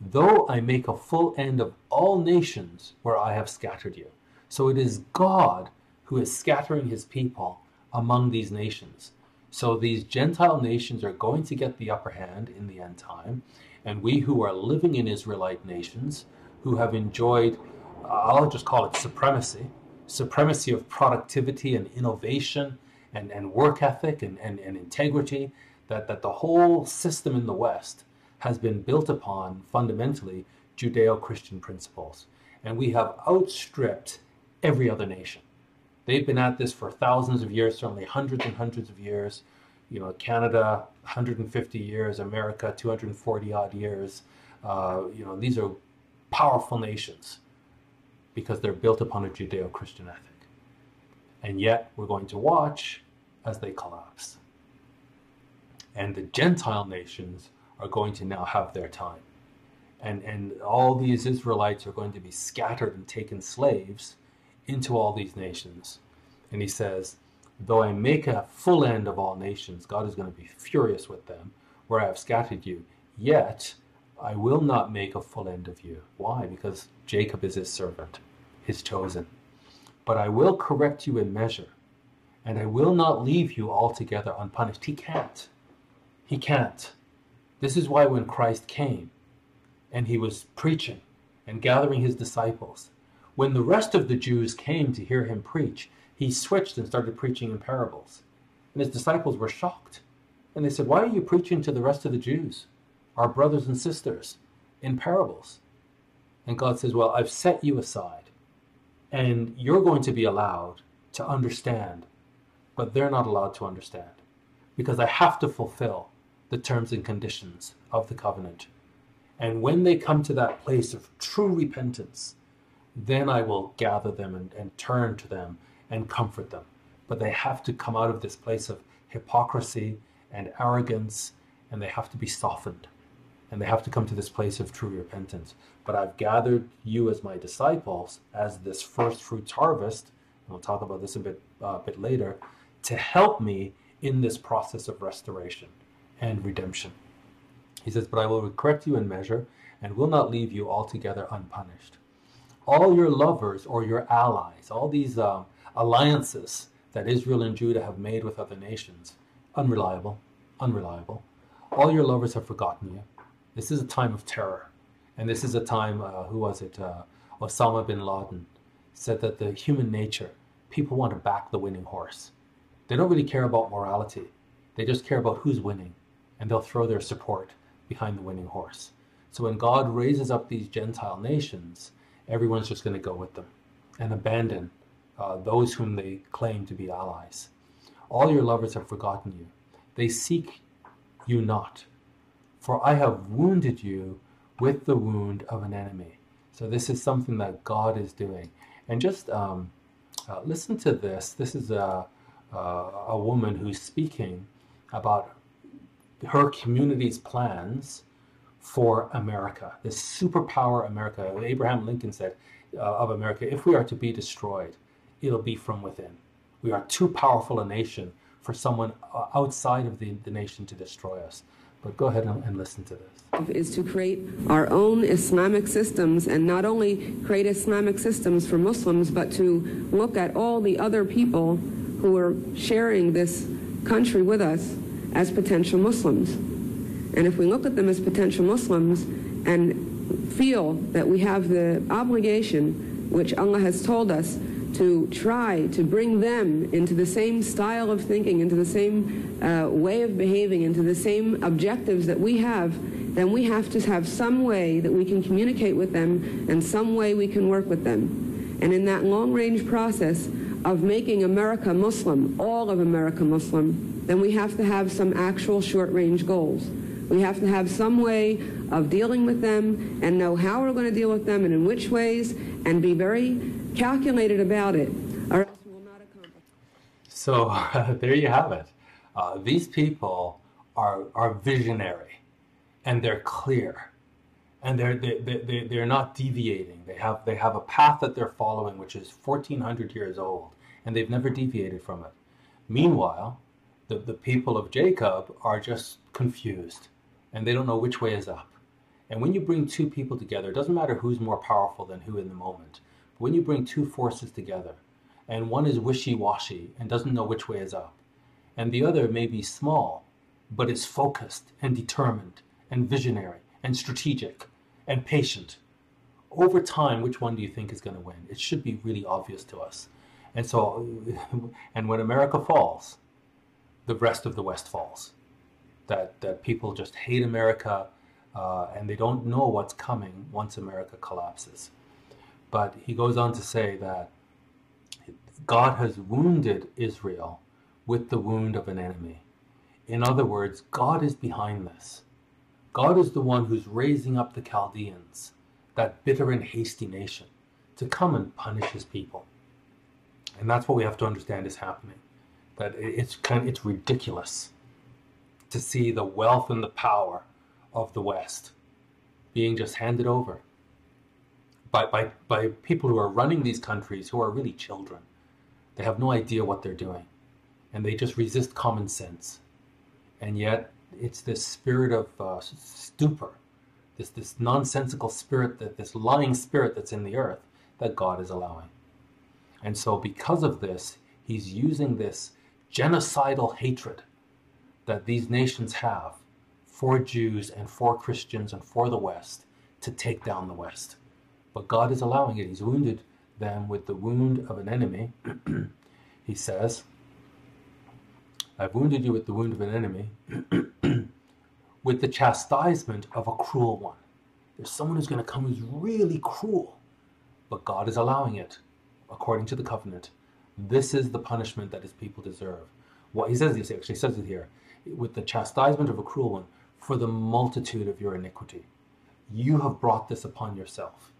A: though I make a full end of all nations where I have scattered you. So it is God who is scattering his people among these nations. So these Gentile nations are going to get the upper hand in the end time. And we who are living in Israelite nations, who have enjoyed uh, I'll just call it supremacy, supremacy of productivity and innovation and, and work ethic and, and, and integrity, that, that the whole system in the West has been built upon fundamentally Judeo Christian principles. And we have outstripped every other nation. They've been at this for thousands of years, certainly hundreds and hundreds of years. You know, Canada, 150 years, America, 240 odd years. Uh, you know, these are powerful nations because they're built upon a Judeo Christian ethic. And yet, we're going to watch as they collapse. And the Gentile nations are going to now have their time. And, and all these Israelites are going to be scattered and taken slaves into all these nations. And he says, Though I make a full end of all nations, God is going to be furious with them, where I have scattered you. Yet I will not make a full end of you. Why? Because Jacob is his servant, his chosen. But I will correct you in measure, and I will not leave you altogether unpunished. He can't. He can't. This is why when Christ came and he was preaching and gathering his disciples, when the rest of the Jews came to hear him preach, he switched and started preaching in parables. And his disciples were shocked. And they said, Why are you preaching to the rest of the Jews? our brothers and sisters in parables. And God says, Well, I've set you aside, and you're going to be allowed to understand, but they're not allowed to understand because I have to fulfill the terms and conditions of the covenant. And when they come to that place of true repentance, then I will gather them and, and turn to them and comfort them. But they have to come out of this place of hypocrisy and arrogance, and they have to be softened and they have to come to this place of true repentance. But I've gathered you as my disciples as this first fruits harvest and we'll talk about this a bit, uh, bit later, to help me in this process of restoration and redemption. He says, But I will correct you in measure and will not leave you altogether unpunished. All your lovers or your allies, all these uh, alliances that Israel and Judah have made with other nations, unreliable, unreliable. All your lovers have forgotten you. This is a time of terror. And this is a time, uh, who was it? Uh, Osama bin Laden said that the human nature, people want to back the winning horse. They don't really care about morality. They just care about who's winning, and they'll throw their support behind the winning horse. So when God raises up these Gentile nations, everyone's just going to go with them and abandon uh, those whom they claim to be allies. All your lovers have forgotten you. They seek you not. For I have wounded you with the wound of an enemy. So this is something that God is doing. And just um, uh, listen to this. This is a, a, a woman who's speaking about her community's plans for America, this superpower America. Abraham Lincoln said uh, of America, if we are to be destroyed, it'll be from within. We are too powerful a nation for someone uh, outside of the, the nation to destroy us. But go ahead and, and listen to this.
B: Is to create our own Islamic systems and not only create Islamic systems for Muslims, but to look at all the other people who are sharing this country with us as potential Muslims. And if we look at them as potential Muslims and feel that we have the obligation, which Allah has told us, to try to bring them into the same style of thinking, into the same uh, way of behaving, into the same objectives that we have, then we have to have some way that we can communicate with them and some way we can work with them. And in that long range process of making America Muslim, all of America Muslim, then we have to have some actual short range goals. We have to have some way of dealing with them and know how we're going to deal with them and in which ways and be very calculated about it, or else we will not accomplish.
A: So uh, there you have it. Uh, these people are are visionary, and they're clear, and they're they, they, they're not deviating. They have they have a path that they're following, which is 1,400 years old, and they've never deviated from it. Meanwhile, the, the people of Jacob are just confused, and they don't know which way is up. And when you bring two people together, it doesn't matter who's more powerful than who in the moment But when you bring two forces together, and one is wishy washy and doesn't know which way is up, and the other may be small, but is focused and determined and visionary and strategic and patient, over time, which one do you think is going to win? It should be really obvious to us. And so, and when America falls, the rest of the West falls. That, that people just hate America uh, and they don't know what's coming once America collapses. But he goes on to say that God has wounded Israel with the wound of an enemy. In other words, God is behind this. God is the one who's raising up the Chaldeans, that bitter and hasty nation, to come and punish his people. And that's what we have to understand is happening. That it's kind of, it's ridiculous to see the wealth and the power of the West being just handed over by, by, by people who are running these countries who are really children. They have no idea what they're doing. And they just resist common sense. And yet, it's this spirit of uh, stupor, this, this nonsensical spirit, that this lying spirit that's in the earth that God is allowing. And so, because of this, he's using this genocidal hatred that these nations have for Jews and for Christians and for the West to take down the West. But God is allowing it. He's wounded them with the wound of an enemy. he says, I've wounded you with the wound of an enemy, with the chastisement of a cruel one. There's someone who's going to come who's really cruel, but God is allowing it according to the covenant. This is the punishment that his people deserve. What he says, this. actually says it here, with the chastisement of a cruel one, for the multitude of your iniquity. You have brought this upon yourself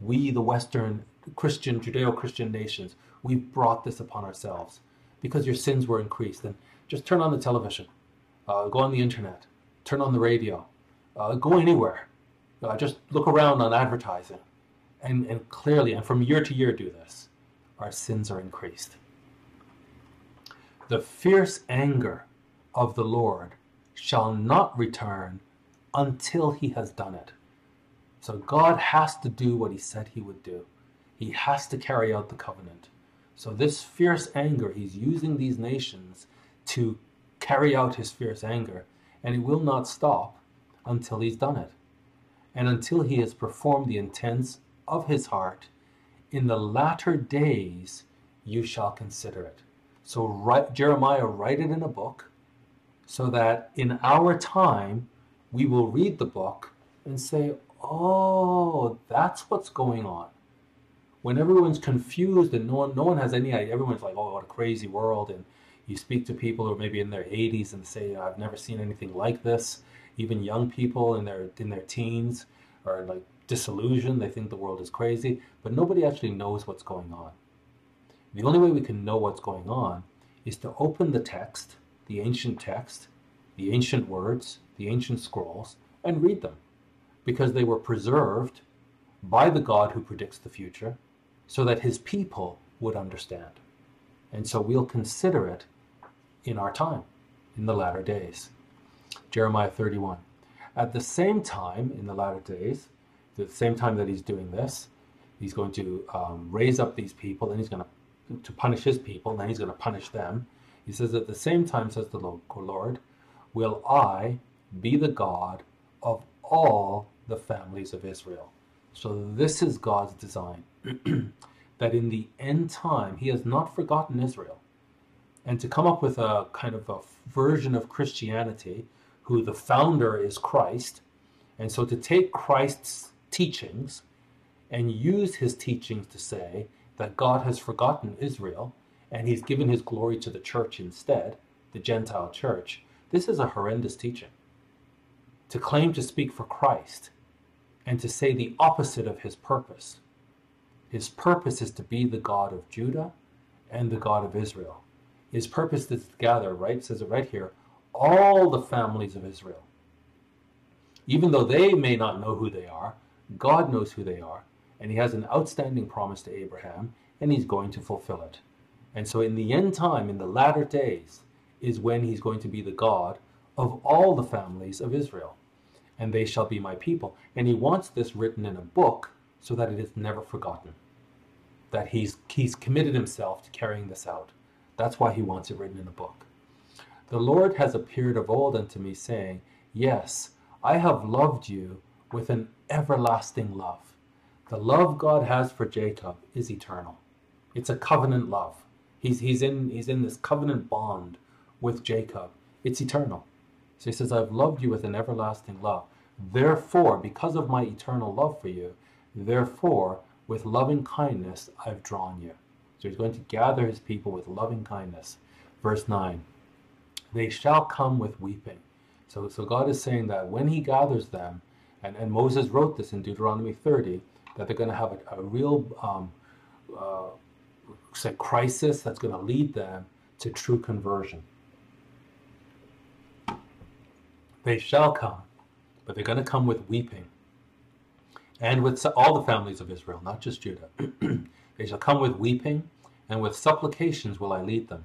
A: we, the Western Christian, Judeo Christian nations, we've brought this upon ourselves because your sins were increased. And just turn on the television, uh, go on the internet, turn on the radio, uh, go anywhere. Uh, just look around on advertising and, and clearly, and from year to year, do this. our sins are increased. The fierce anger of the Lord shall not return until he has done it. So God has to do what he said he would do. He has to carry out the covenant. So this fierce anger, he's using these nations to carry out his fierce anger, and he will not stop until he's done it. And until he has performed the intents of his heart, in the latter days you shall consider it. So write, Jeremiah, write it in a book so that in our time we will read the book and say, oh, that's what's going on. When everyone's confused and no one, no one has any idea, everyone's like, oh, what a crazy world. And you speak to people who are maybe in their 80s and say, I've never seen anything like this. Even young people in their in their teens are like disillusioned. They think the world is crazy, but nobody actually knows what's going on. The only way we can know what's going on is to open the text, the ancient text, the ancient words, the ancient scrolls, and read them because they were preserved by the God who predicts the future so that his people would understand. And so we'll consider it in our time, in the latter days. Jeremiah 31. At the same time, in the latter days, the same time that he's doing this, he's going to um, raise up these people and he's going to to punish his people, then he's going to punish them. He says, At the same time, says the Lord, will I be the God of all the families of Israel. So this is God's design. that in the end time, he has not forgotten Israel. And to come up with a kind of a version of Christianity, who the founder is Christ, and so to take Christ's teachings and use his teachings to say that God has forgotten Israel and he's given his glory to the church instead, the Gentile church, this is a horrendous teaching. To claim to speak for Christ and to say the opposite of his purpose. His purpose is to be the God of Judah and the God of Israel. His purpose is to gather, right? Says it right here, all the families of Israel. Even though they may not know who they are, God knows who they are, and he has an outstanding promise to Abraham, and he's going to fulfill it. And so, in the end time, in the latter days, is when he's going to be the God of all the families of Israel, and they shall be my people. And he wants this written in a book so that it is never forgotten. That he's he's committed himself to carrying this out. That's why he wants it written in a book. The Lord has appeared of old unto me, saying, Yes, I have loved you with an everlasting love. The love God has for Jacob is eternal. It's a covenant love. He's, he's, in, he's in this covenant bond with Jacob. It's eternal. So he says, I've loved you with an everlasting love. Therefore, because of my eternal love for you, therefore, with loving kindness, I've drawn you. So he's going to gather his people with loving kindness. Verse 9 They shall come with weeping. So, so God is saying that when he gathers them, and, and Moses wrote this in Deuteronomy 30, that they're going to have a, a real um, uh, say crisis that's going to lead them to true conversion. They shall come, but they're going to come with weeping, and with all the families of Israel, not just Judah. they shall come with weeping, and with supplications will I lead them.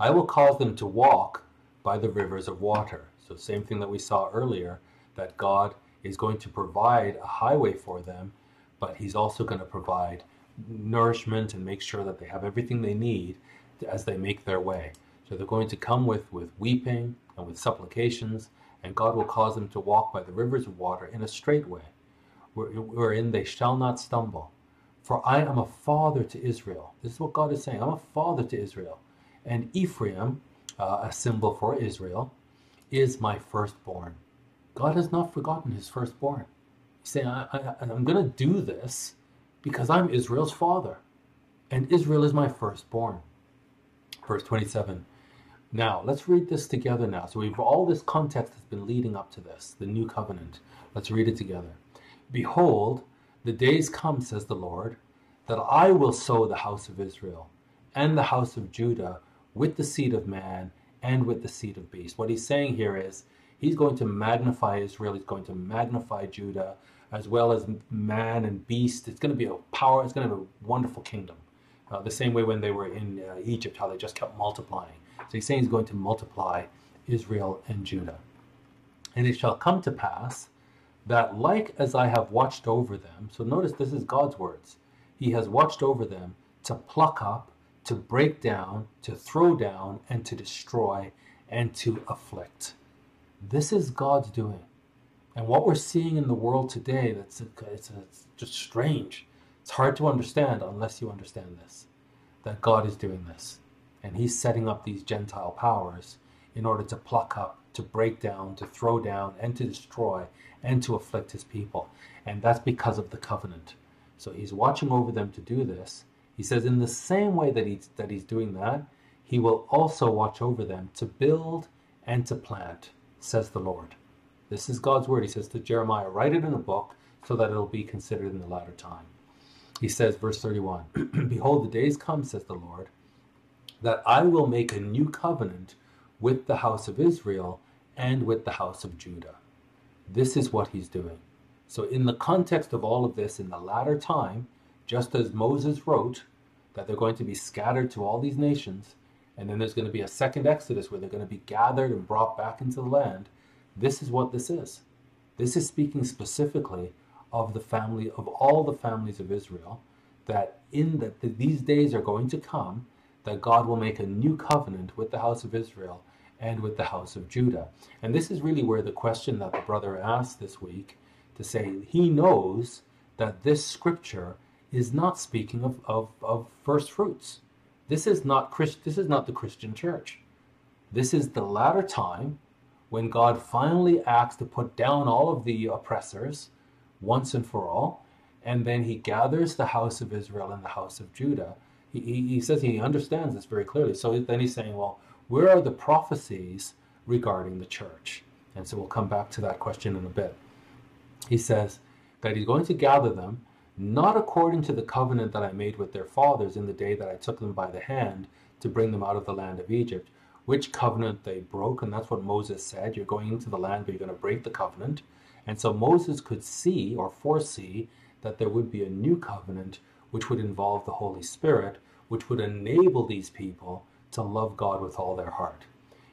A: I will cause them to walk by the rivers of water. So, same thing that we saw earlier, that God is going to provide a highway for them, but He's also going to provide nourishment and make sure that they have everything they need as they make their way. So they're going to come with, with weeping and with supplications, and God will cause them to walk by the rivers of water in a straight way, wherein they shall not stumble. For I am a father to Israel. This is what God is saying. I'm a father to Israel. And Ephraim, uh, a symbol for Israel, is my firstborn. God has not forgotten his firstborn. He's saying, I, I, I'm going to do this because I'm Israel's father, and Israel is my firstborn. Verse 27. Now, let's read this together now. So we've all this context that's been leading up to this, the new covenant. Let's read it together. Behold, the days come, says the Lord, that I will sow the house of Israel and the house of Judah with the seed of man and with the seed of beast. What he's saying here is He's going to magnify Israel. He's going to magnify Judah as well as man and beast. It's going to be a power. It's going to be a wonderful kingdom. Uh, the same way when they were in uh, Egypt, how they just kept multiplying. So he's saying he's going to multiply Israel and Judah. And it shall come to pass that, like as I have watched over them, so notice this is God's words, he has watched over them to pluck up, to break down, to throw down, and to destroy, and to afflict. This is God's doing. And what we're seeing in the world today, that's it's, it's just strange. It's hard to understand unless you understand this, that God is doing this. And he's setting up these Gentile powers in order to pluck up, to break down, to throw down, and to destroy, and to afflict his people. And that's because of the covenant. So he's watching over them to do this. He says, in the same way that he's, that he's doing that, he will also watch over them to build and to plant, says the Lord. This is God's word. He says to Jeremiah, write it in a book so that it'll be considered in the latter time. He says, verse 31, Behold, the days come, says the Lord, that I will make a new covenant with the house of Israel and with the house of Judah. This is what he's doing. So, in the context of all of this, in the latter time, just as Moses wrote that they're going to be scattered to all these nations, and then there's going to be a second Exodus where they're going to be gathered and brought back into the land, this is what this is. This is speaking specifically of the family, of all the families of Israel, that in that these days are going to come, that God will make a new covenant with the house of Israel and with the house of Judah. And this is really where the question that the brother asked this week to say he knows that this scripture is not speaking of, of, of first fruits. This is not Christ, this is not the Christian church. This is the latter time when God finally acts to put down all of the oppressors once and for all, and then he gathers the house of Israel and the house of Judah. He, he, he says he understands this very clearly. So then he's saying, well, where are the prophecies regarding the church? And so we'll come back to that question in a bit. He says that he's going to gather them, not according to the covenant that I made with their fathers in the day that I took them by the hand to bring them out of the land of Egypt, which covenant they broke. And that's what Moses said you're going into the land, but you're going to break the covenant. And so Moses could see or foresee that there would be a new covenant which would involve the Holy Spirit, which would enable these people to love God with all their heart.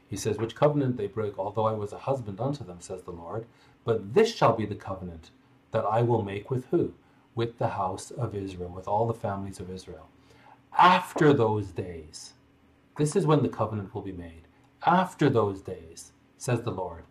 A: He says, Which covenant they break, although I was a husband unto them, says the Lord. But this shall be the covenant that I will make with who? With the house of Israel, with all the families of Israel. After those days, this is when the covenant will be made. After those days, says the Lord,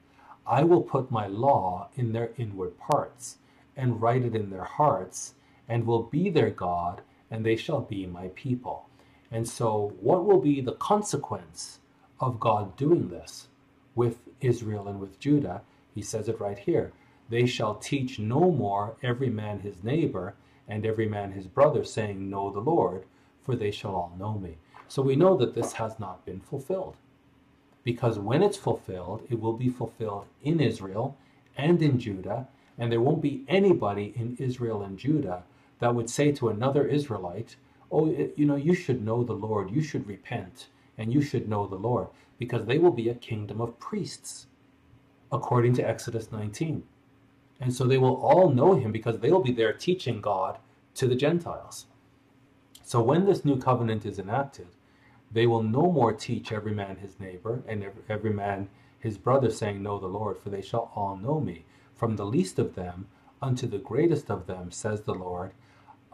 A: I will put my law in their inward parts, and write it in their hearts, and will be their God, and they shall be my people. And so, what will be the consequence of God doing this with Israel and with Judah? He says it right here. They shall teach no more every man his neighbor and every man his brother, saying, Know the Lord, for they shall all know me. So we know that this has not been fulfilled. Because when it's fulfilled, it will be fulfilled in Israel and in Judah, and there won't be anybody in Israel and Judah that would say to another Israelite, oh, you know, you should know the Lord, you should repent, and you should know the Lord, because they will be a kingdom of priests, according to Exodus 19. And so they will all know him because they will be there teaching God to the Gentiles. So when this new covenant is enacted, they will no more teach every man his neighbor and every man his brother, saying, Know the Lord, for they shall all know me, from the least of them unto the greatest of them, says the Lord,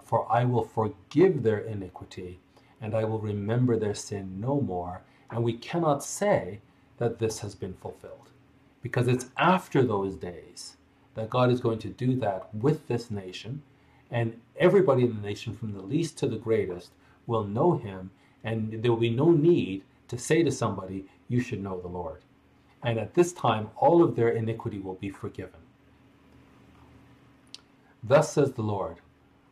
A: for I will forgive their iniquity, and I will remember their sin no more. And we cannot say that this has been fulfilled, because it's after those days that God is going to do that with this nation, and everybody in the nation, from the least to the greatest, will know him, and there will be no need to say to somebody, You should know the Lord. And at this time, all of their iniquity will be forgiven. Thus says the Lord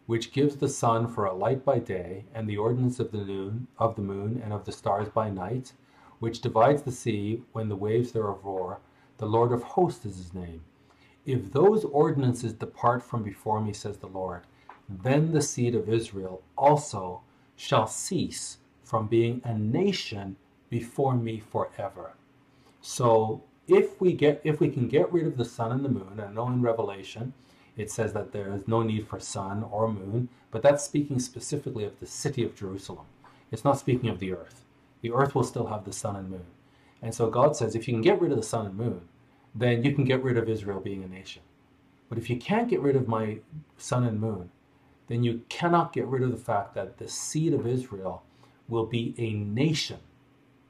A: which gives the sun for a light by day, and the ordinance of the moon, of the moon and of the stars by night, which divides the sea when the waves thereof roar, the Lord of hosts is his name. If those ordinances depart from before me, says the Lord, then the seed of Israel also shall cease from being a nation before me forever. So if we get if we can get rid of the sun and the moon, and I know in Revelation it says that there is no need for sun or moon, but that's speaking specifically of the city of Jerusalem. It's not speaking of the earth. The earth will still have the sun and moon. And so God says if you can get rid of the sun and moon, then you can get rid of Israel being a nation. But if you can't get rid of my sun and moon, then you cannot get rid of the fact that the seed of Israel will be a nation.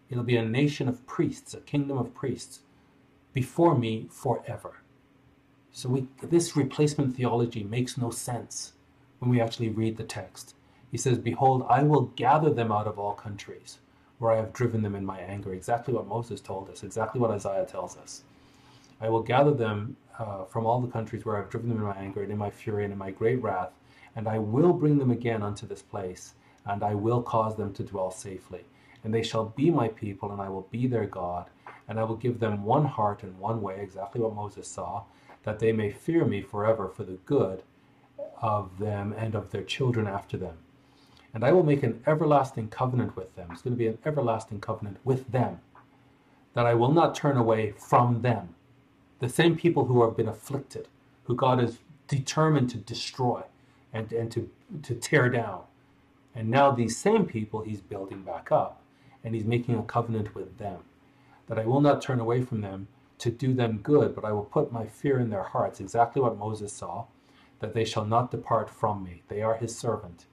A: It'll be a nation of priests, a kingdom of priests before me forever. So we, this replacement theology makes no sense when we actually read the text. He says, Behold, I will gather them out of all countries where I have driven them in my anger. Exactly what Moses told us, exactly what Isaiah tells us. I will gather them uh, from all the countries where I've driven them in my anger and in my fury and in my great wrath, and I will bring them again unto this place, and I will cause them to dwell safely. And they shall be my people, and I will be their God, and I will give them one heart and one way, exactly what Moses saw, that they may fear me forever for the good of them and of their children after them. And I will make an everlasting covenant with them. It's going to be an everlasting covenant with them, that I will not turn away from them. The same people who have been afflicted, who God is determined to destroy and, and to, to tear down. And now these same people he's building back up, and he's making a covenant with them, that I will not turn away from them to do them good, but I will put my fear in their hearts, exactly what Moses saw, that they shall not depart from me. They are his servant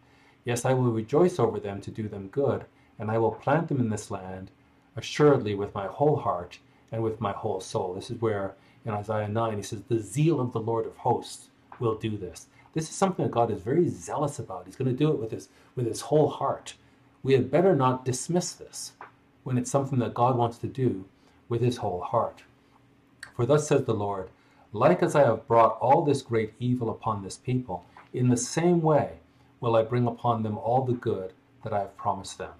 A: Yes, I will rejoice over them to do them good, and I will plant them in this land, assuredly with my whole heart and with my whole soul. This is where in Isaiah 9 he says, The zeal of the Lord of hosts will do this. This is something that God is very zealous about. He's going to do it with his with his whole heart. We had better not dismiss this when it's something that God wants to do with his whole heart. For thus says the Lord, like as I have brought all this great evil upon this people, in the same way will I bring upon them all the good that I have promised them.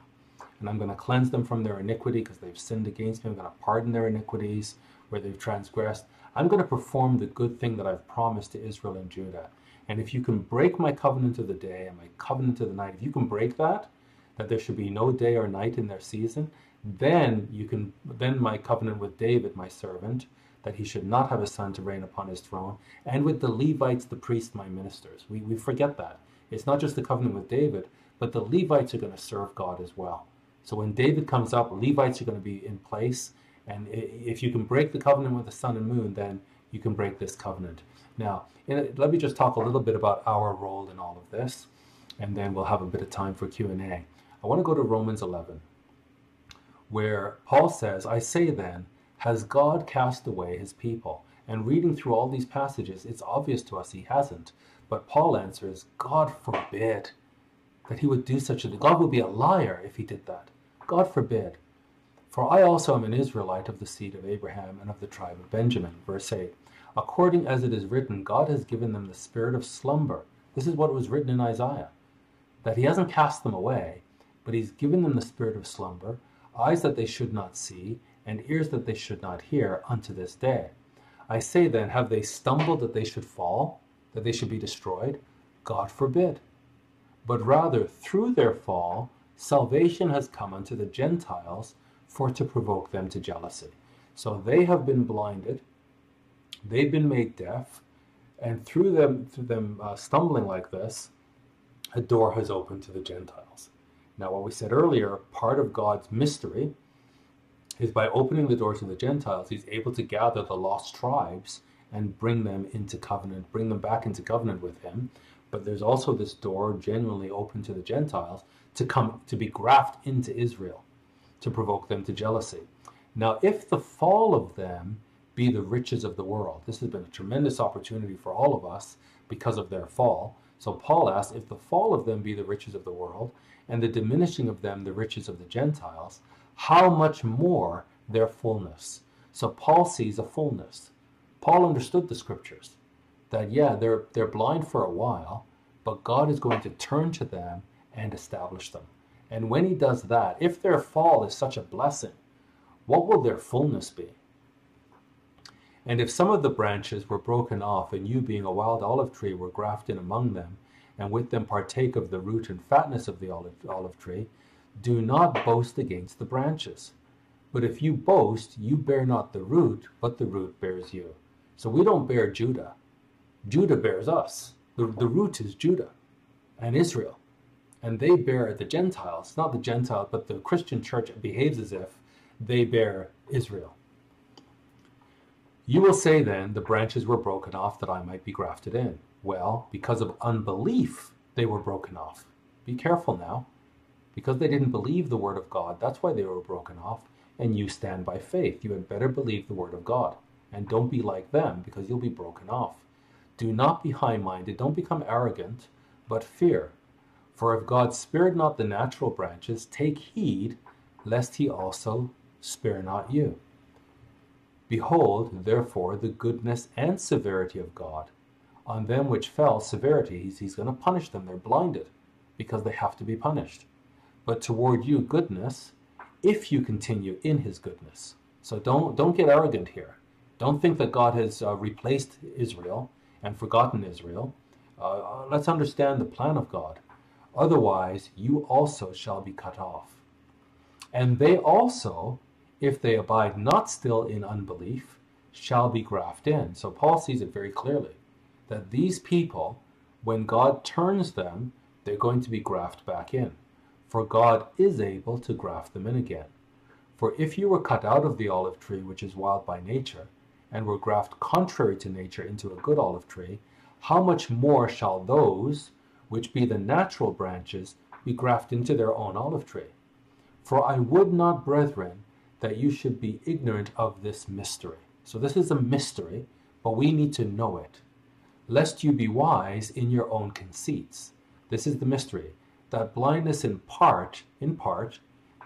A: And I'm going to cleanse them from their iniquity because they've sinned against me. I'm going to pardon their iniquities where they've transgressed. I'm going to perform the good thing that I've promised to Israel and Judah. And if you can break my covenant of the day and my covenant of the night, if you can break that, that there should be no day or night in their season, then you can then my covenant with David, my servant, that he should not have a son to reign upon his throne, and with the Levites, the priests, my ministers. We, we forget that. It's not just the covenant with David, but the Levites are going to serve God as well. So when David comes up, Levites are going to be in place. And if you can break the covenant with the sun and moon, then you can break this covenant. Now, let me just talk a little bit about our role in all of this, and then we'll have a bit of time for Q&A. I want to go to Romans 11, where Paul says, I say then, has God cast away his people? And reading through all these passages, it's obvious to us he hasn't. But Paul answers, God forbid that he would do such a thing. God would be a liar if he did that. God forbid. For I also am an Israelite of the seed of Abraham and of the tribe of Benjamin. Verse 8. According as it is written, God has given them the spirit of slumber. This is what was written in Isaiah. That he hasn't cast them away, but he's given them the spirit of slumber, eyes that they should not see, and ears that they should not hear unto this day. I say then, have they stumbled that they should fall? that they should be destroyed? God forbid. But rather, through their fall, salvation has come unto the Gentiles for to provoke them to jealousy. So they have been blinded, they've been made deaf, and through them, through them uh, stumbling like this, a door has opened to the Gentiles. Now, what we said earlier, part of God's mystery is by opening the door to the Gentiles, He's able to gather the lost tribes and bring them into covenant, bring them back into covenant with him. But there's also this door genuinely open to the Gentiles to come to be grafted into Israel, to provoke them to jealousy. Now, if the fall of them be the riches of the world, this has been a tremendous opportunity for all of us because of their fall. So Paul asks, if the fall of them be the riches of the world, and the diminishing of them the riches of the Gentiles, how much more their fullness? So Paul sees a fullness. Paul understood the scriptures that, yeah, they're, they're blind for a while, but God is going to turn to them and establish them. And when he does that, if their fall is such a blessing, what will their fullness be? And if some of the branches were broken off, and you, being a wild olive tree, were grafted among them, and with them partake of the root and fatness of the olive, olive tree, do not boast against the branches. But if you boast, you bear not the root, but the root bears you. So we don't bear Judah. Judah bears us. The, the root is Judah and Israel. And they bear the Gentiles, not the Gentiles, but the Christian church behaves as if they bear Israel. You will say then, the branches were broken off that I might be grafted in. Well, because of unbelief, they were broken off. Be careful now. Because they didn't believe the word of God, that's why they were broken off. And you stand by faith. You had better believe the word of God. And don't be like them, because you'll be broken off. Do not be high minded, don't become arrogant, but fear. For if God spared not the natural branches, take heed lest he also spare not you. Behold, therefore, the goodness and severity of God. On them which fell, severity, he's, he's going to punish them. They're blinded because they have to be punished. But toward you, goodness, if you continue in his goodness. So don't, don't get arrogant here. Don't think that God has uh, replaced Israel and forgotten Israel. Uh, let's understand the plan of God. Otherwise, you also shall be cut off. And they also if they abide not still in unbelief, shall be grafted in. So Paul sees it very clearly that these people, when God turns them, they're going to be grafted back in. For God is able to graft them in again. For if you were cut out of the olive tree, which is wild by nature, and were grafted contrary to nature into a good olive tree, how much more shall those, which be the natural branches, be grafted into their own olive tree? For I would not, brethren, that you should be ignorant of this mystery. So this is a mystery, but we need to know it, lest you be wise in your own conceits. This is the mystery, that blindness in part, in part,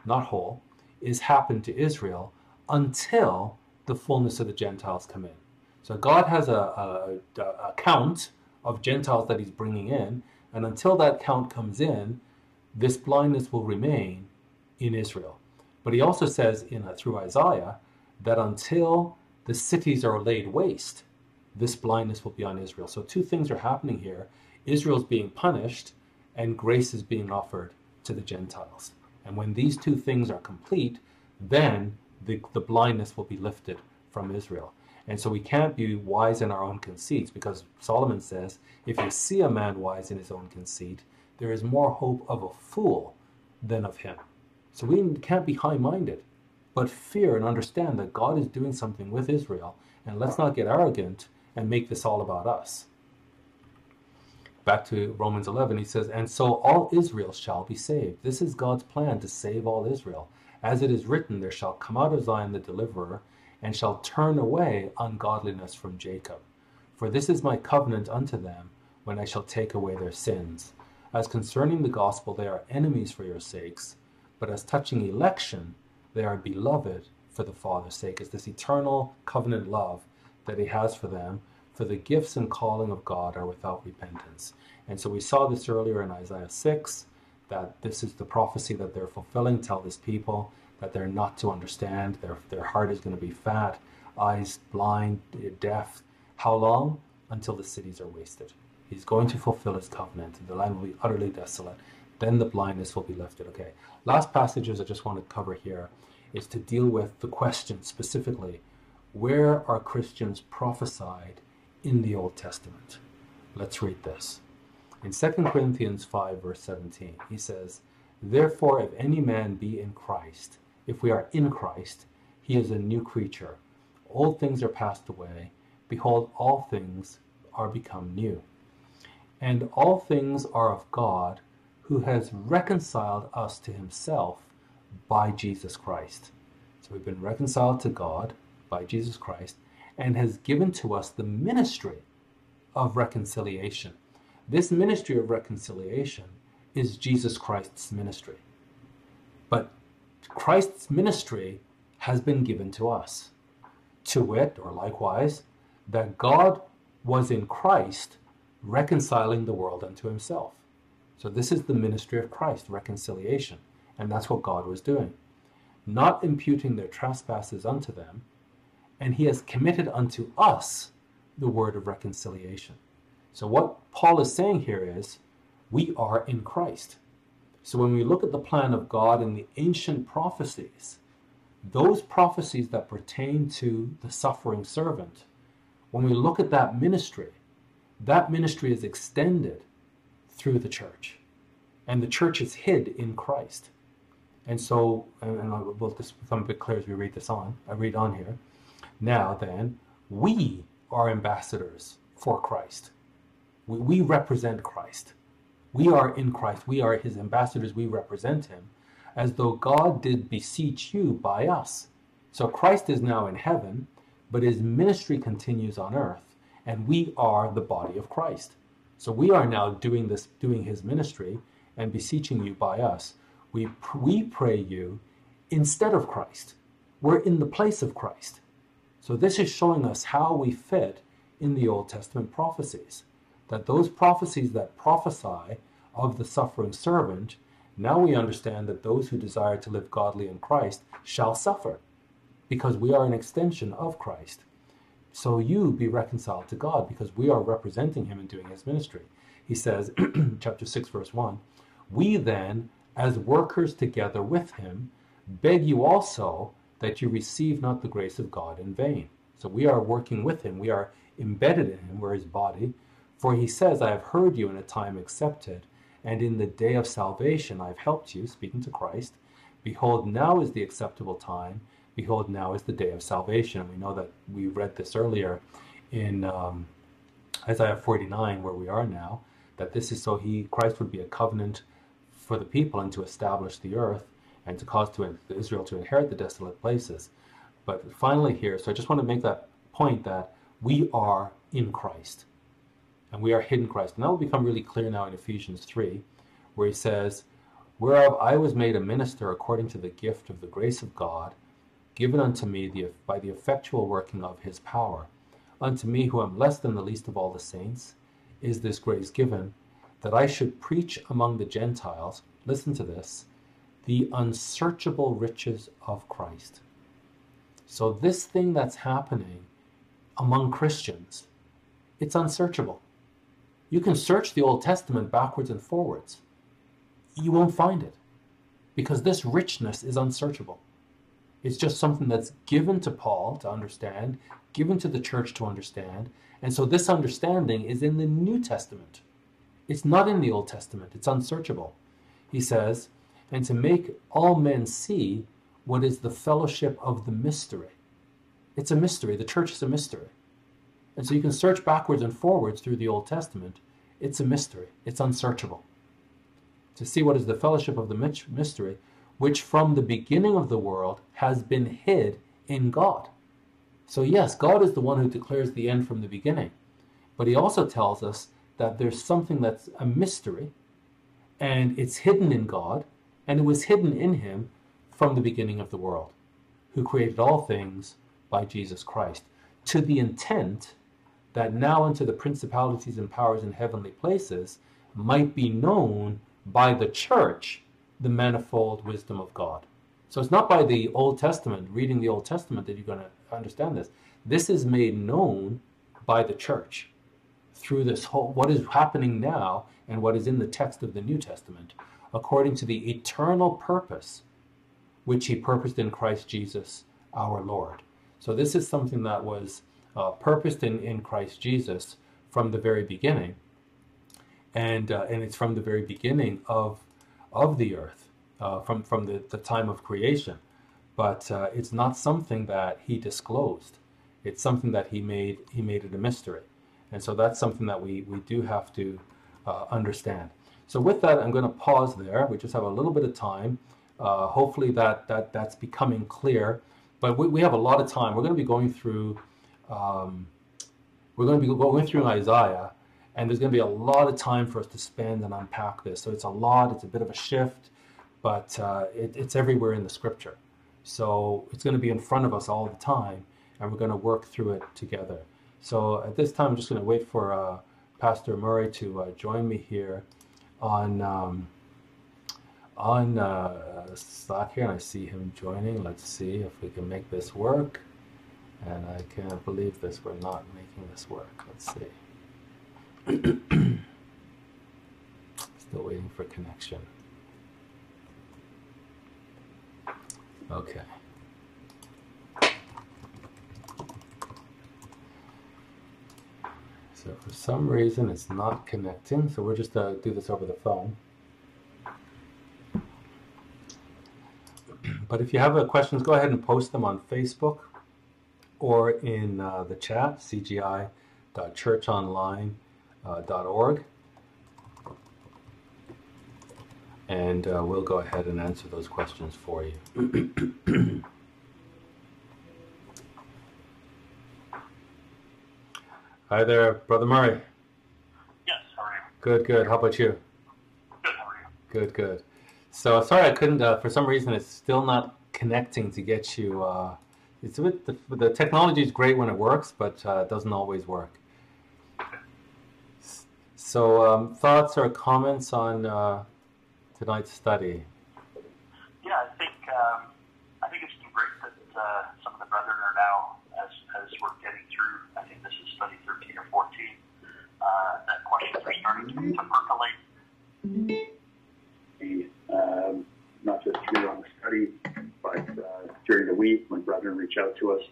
A: not whole, is happened to Israel until the fullness of the Gentiles come in. So God has a, a, a count of Gentiles that he's bringing in, and until that count comes in, this blindness will remain in Israel. But he also says in uh, through Isaiah that until the cities are laid waste, this blindness will be on Israel. So two things are happening here. Israel's being punished and grace is being offered to the Gentiles. And when these two things are complete, then the, the blindness will be lifted from Israel. And so we can't be wise in our own conceits because Solomon says, if you see a man wise in his own conceit, there is more hope of a fool than of him. So we can't be high minded, but fear and understand that God is doing something with Israel. And let's not get arrogant and make this all about us. Back to Romans 11, he says, And so all Israel shall be saved. This is God's plan to save all Israel. As it is written, There shall come out of Zion the deliverer, and shall turn away ungodliness from Jacob. For this is my covenant unto them, when I shall take away their sins. As concerning the gospel, they are enemies for your sakes but as touching election, they are beloved for the Father's sake. It's this eternal covenant love that He has for them, for the gifts and calling of God are without repentance. And so we saw this earlier in Isaiah 6 that this is the prophecy that they're fulfilling. Tell this people that they're not to understand, their, their heart is going to be fat, eyes blind, deaf. How long? Until the cities are wasted. He's going to fulfill his covenant, and the land will be utterly desolate then the blindness will be lifted. Okay. Last passages I just want to cover here is to deal with the question specifically where are Christians prophesied in the Old Testament? Let's read this. In 2 Corinthians 5, verse 17, he says, Therefore, if any man be in Christ, if we are in Christ, he is a new creature. Old things are passed away. Behold, all things are become new. And all things are of God, who has reconciled us to himself by Jesus Christ. So we've been reconciled to God by Jesus Christ and has given to us the ministry of reconciliation. This ministry of reconciliation is Jesus Christ's ministry. But Christ's ministry has been given to us. To wit, or likewise, that God was in Christ reconciling the world unto himself. So this is the ministry of Christ, reconciliation. And that's what God was doing. Not imputing their trespasses unto them, and he has committed unto us the word of reconciliation. So what Paul is saying here is, we are in Christ. So when we look at the plan of God in the ancient prophecies, those prophecies that pertain to the suffering servant, when we look at that ministry, that ministry is extended through the church. And the church is hid in Christ. And so, and, and will just become a bit clear as we read this on. I read on here. Now then, we are ambassadors for Christ. We, we represent Christ. We are in Christ. We are his ambassadors. We represent him as though God did beseech you by us. So Christ is now in heaven, but his ministry continues on earth, and we are the body of Christ. So we are now doing this, doing his ministry and beseeching you by us. We, we pray you instead of Christ. We're in the place of Christ. So this is showing us how we fit in the Old Testament prophecies. That those prophecies that prophesy of the suffering servant, now we understand that those who desire to live godly in Christ shall suffer, because we are an extension of Christ. So you be reconciled to God, because we are representing him and doing his ministry. He says, chapter 6, verse 1 We then, as workers together with him, beg you also that you receive not the grace of God in vain. So we are working with him, we are embedded in him, we're his body. For he says, I have heard you in a time accepted, and in the day of salvation I have helped you, speaking to Christ. Behold, now is the acceptable time. Behold, now is the day of salvation. And we know that we read this earlier in um, Isaiah 49, where we are now, that this is so he, Christ would be a covenant for the people and to establish the earth and to cause to Israel to inherit the desolate places. But finally, here, so I just want to make that point that we are in Christ and we are hidden Christ. And that will become really clear now in Ephesians 3, where he says, Whereof I was made a minister according to the gift of the grace of God, given unto me the, by the effectual working of his power. Unto me, who am less than the least of all the saints, is this grace given, that I should preach among the Gentiles, listen to this, the unsearchable riches of Christ. So, this thing that's happening among Christians, it's unsearchable. You can search the Old Testament backwards and forwards. You won't find it because this richness is unsearchable. It's just something that's given to Paul to understand, given to the church to understand. And so this understanding is in the New Testament. It's not in the Old Testament, it's unsearchable. He says, and to make all men see what is the fellowship of the mystery. It's a mystery. The church is a mystery. And so you can search backwards and forwards through the Old Testament. It's a mystery, it's unsearchable. To see what is the fellowship of the mystery, which from the beginning of the world has been hid in God. So, yes, God is the one who declares the end from the beginning. But he also tells us that there's something that's a mystery and it's hidden in God and it was hidden in him from the beginning of the world, who created all things by Jesus Christ, to the intent that now unto the principalities and powers in heavenly places might be known by the church the manifold wisdom of God. So it's not by the Old Testament, reading the Old Testament, that you're going to understand this. This is made known by the church through this whole, what is happening now and what is in the text of the New Testament, according to the eternal purpose which he purposed in Christ Jesus our Lord. So this is something that was uh, purposed in, in Christ Jesus from the very beginning. And, uh, and it's from the very beginning of, of the earth, uh, from, from the, the time of creation. But uh, it's not something that he disclosed. It's something that he made, he made it a mystery. And so that's something that we, we do have to uh, understand. So with that, I'm going to pause there. We just have a little bit of time. Uh, hopefully that, that that's becoming clear. But we, we have a lot of time. We're going to be going through um, we're going to be going through Isaiah, and there's going to be a lot of time for us to spend and unpack this. So it's a lot. It's a bit of a shift, but uh, it, it's everywhere in the Scripture. So it's going to be in front of us all the time, and we're going to work through it together. So at this time, I'm just going to wait for uh, Pastor Murray to uh, join me here on um, on uh, Slack here, and I see him joining. Let's see if we can make this work. And I can't believe this. We're not making this work. Let's see. Still waiting for connection. Okay. So for some reason it's not connecting, so we'll just going uh, do this over the phone. But if you have uh, questions, go ahead and post them on Facebook or in uh, the chat, cgi.churchonline.org. And uh, we'll go ahead and answer those questions for you. Hi there, Brother Murray.
C: Yes, how are you?
A: Good, good. How about you?
C: Good, how are you?
A: Good, good. So sorry I couldn't. Uh, for some reason, it's still not connecting to get you. It's a bit. The, the technology is great when it works, but uh, it doesn't always work. So um, thoughts or comments on uh, tonight's study?
C: Yeah, I think um, I think it's been great that uh, some of the brethren are now, as as we're getting through. I think this is study thirteen or fourteen. Uh, that questions are starting to, to percolate. Um, not just here on the study, but uh, during the week when brethren reach out to us,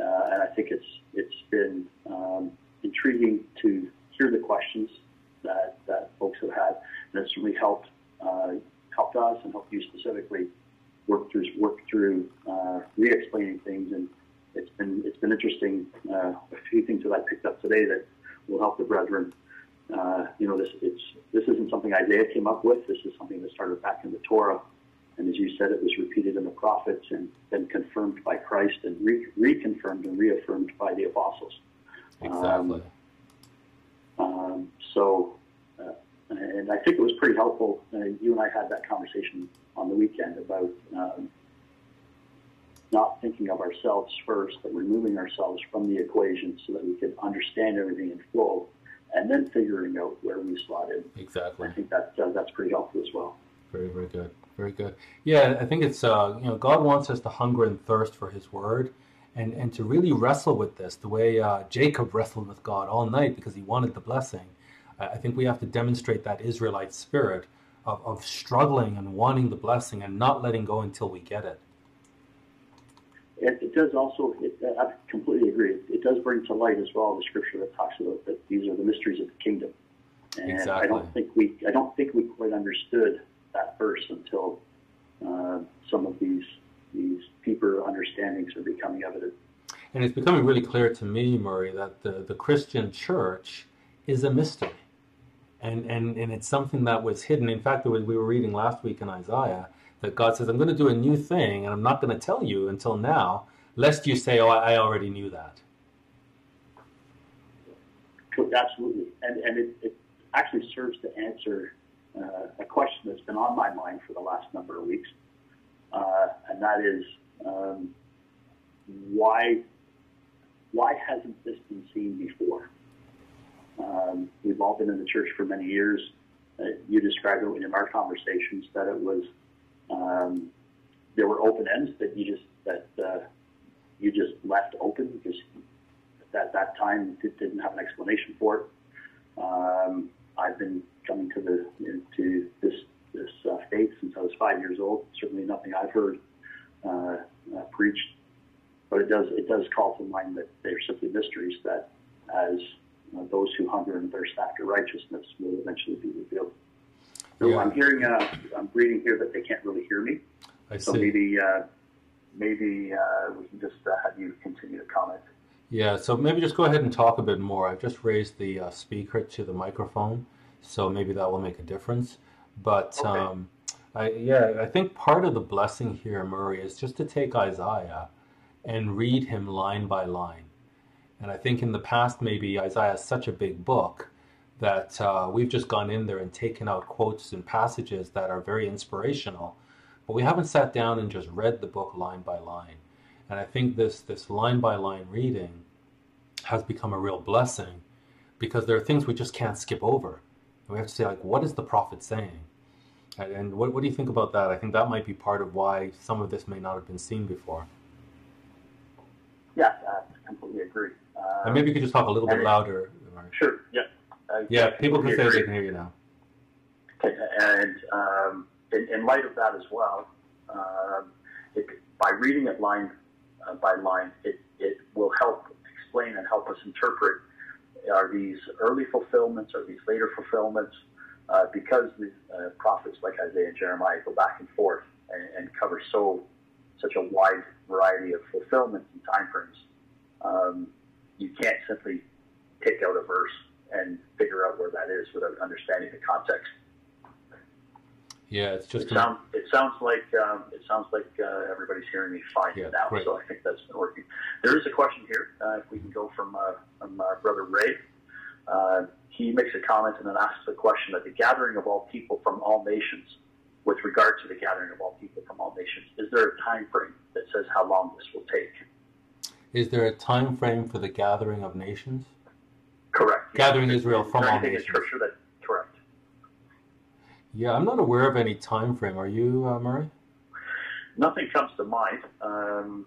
C: uh, and I think it's it's been um, intriguing to hear the questions that, that folks have had, and it's really helped uh, helped us and helped you specifically work through work through uh, re-explaining things, and it's been it's been interesting. Uh, a few things that I picked up today that will help the brethren. Uh, you know, this it's this isn't something Isaiah came up with. This is something that started back in the Torah, and as you said, it was repeated in the prophets and then confirmed by Christ and re- reconfirmed and reaffirmed by the apostles.
A: Exactly.
C: Um, um, so, uh, and I think it was pretty helpful. Uh, you and I had that conversation on the weekend about um, not thinking of ourselves first, but removing ourselves from the equation so that we could understand everything in flow, and then figuring out where we slot in.
A: exactly.
C: I think that uh, that's pretty helpful as well.
A: Very, very good. Very good. Yeah, I think it's uh, you know God wants us to hunger and thirst for His Word, and and to really wrestle with this the way uh, Jacob wrestled with God all night because he wanted the blessing. I think we have to demonstrate that Israelite spirit of, of struggling and wanting the blessing and not letting go until we get it.
C: It, it does also, it, I completely agree. It does bring to light as well the scripture that talks about that these are the mysteries of the kingdom. And I don't think we, I don't think we quite understood that first until uh, some of these these deeper understandings are becoming evident.
A: And it's becoming really clear to me, Murray, that the, the Christian church is a mystery. And, and, and it's something that was hidden. In fact, we we were reading last week in Isaiah that God says, I'm going to do a new thing, and I'm not going to tell you until now, lest you say, Oh, I I already knew that.
C: Absolutely, and and it, it actually serves to answer a question that's been on my mind for the last number of weeks, uh, and that is um, why why hasn't this been seen before? Um, we've all been in the church for many years. Uh, you described it in our conversations that it was um, there were open ends that you just that uh, you just left open because at that time it didn't have an explanation for it. Um, I've been coming to the to this this uh, faith since I was five years old. Certainly nothing I've heard uh, uh, preached, but it does it does call to mind that they're simply mysteries that, as uh, those who hunger and thirst after righteousness, will eventually be revealed. So
A: Yeah.
C: I'm hearing, uh, I'm reading here that they can't really hear me.
A: I
C: So
A: see.
C: maybe uh, maybe uh, we can just uh, have you continue to comment.
A: Yeah, so maybe just go ahead and talk a bit more. I've just raised the uh, speaker to the microphone, so maybe that will make a difference. But
C: Okay.
A: um, I, yeah, I think part of the blessing here, Murray, is just to take Isaiah and read him line by line. And I think in the past, maybe Isaiah is such a big book that uh, we've just gone in there and taken out quotes and passages that are very inspirational, but we haven't sat down and just read the book line by line. And I think this this line by line reading has become a real blessing because there are things we just can't skip over. We have to say like, what is the prophet saying? And, what, what do you think about that? I think that might be part of why some of this may not have been seen before.
C: Yeah, I completely agree. Uh,
A: And maybe you could just talk a little bit louder. Murray.
C: Sure. Yeah. I-
A: Yeah, people can say they can hear you now.
C: Okay, And um, in, in light of that as well, um, it, by reading it line uh, by line, it, it will help explain and help us interpret are these early fulfillments? Are these later fulfillments? Uh, because the uh, prophets like Isaiah and Jeremiah go back and forth and, and, cover so such a wide variety of fulfillments and time frames, um, you can't simply pick out a verse and figure out where that is without understanding the context.
A: Yeah, it's just.
C: It, sound, it sounds like um, it sounds like uh, everybody's hearing me fine yeah, now, great. so I think that's been working. There is a question here. Uh, if we can go from uh, from uh, Brother Ray, uh, he makes a comment and then asks a question that the gathering of all people from all nations, with regard to the gathering of all people from all nations, is there a time frame that says how long this will take?
A: Is there a time frame for the gathering of nations?
C: Correct.
A: Gathering yeah. Israel from all nations.
C: Scripture that
A: yeah, I'm not aware of any time frame. Are you, uh, Murray?
C: Nothing comes to mind. Um,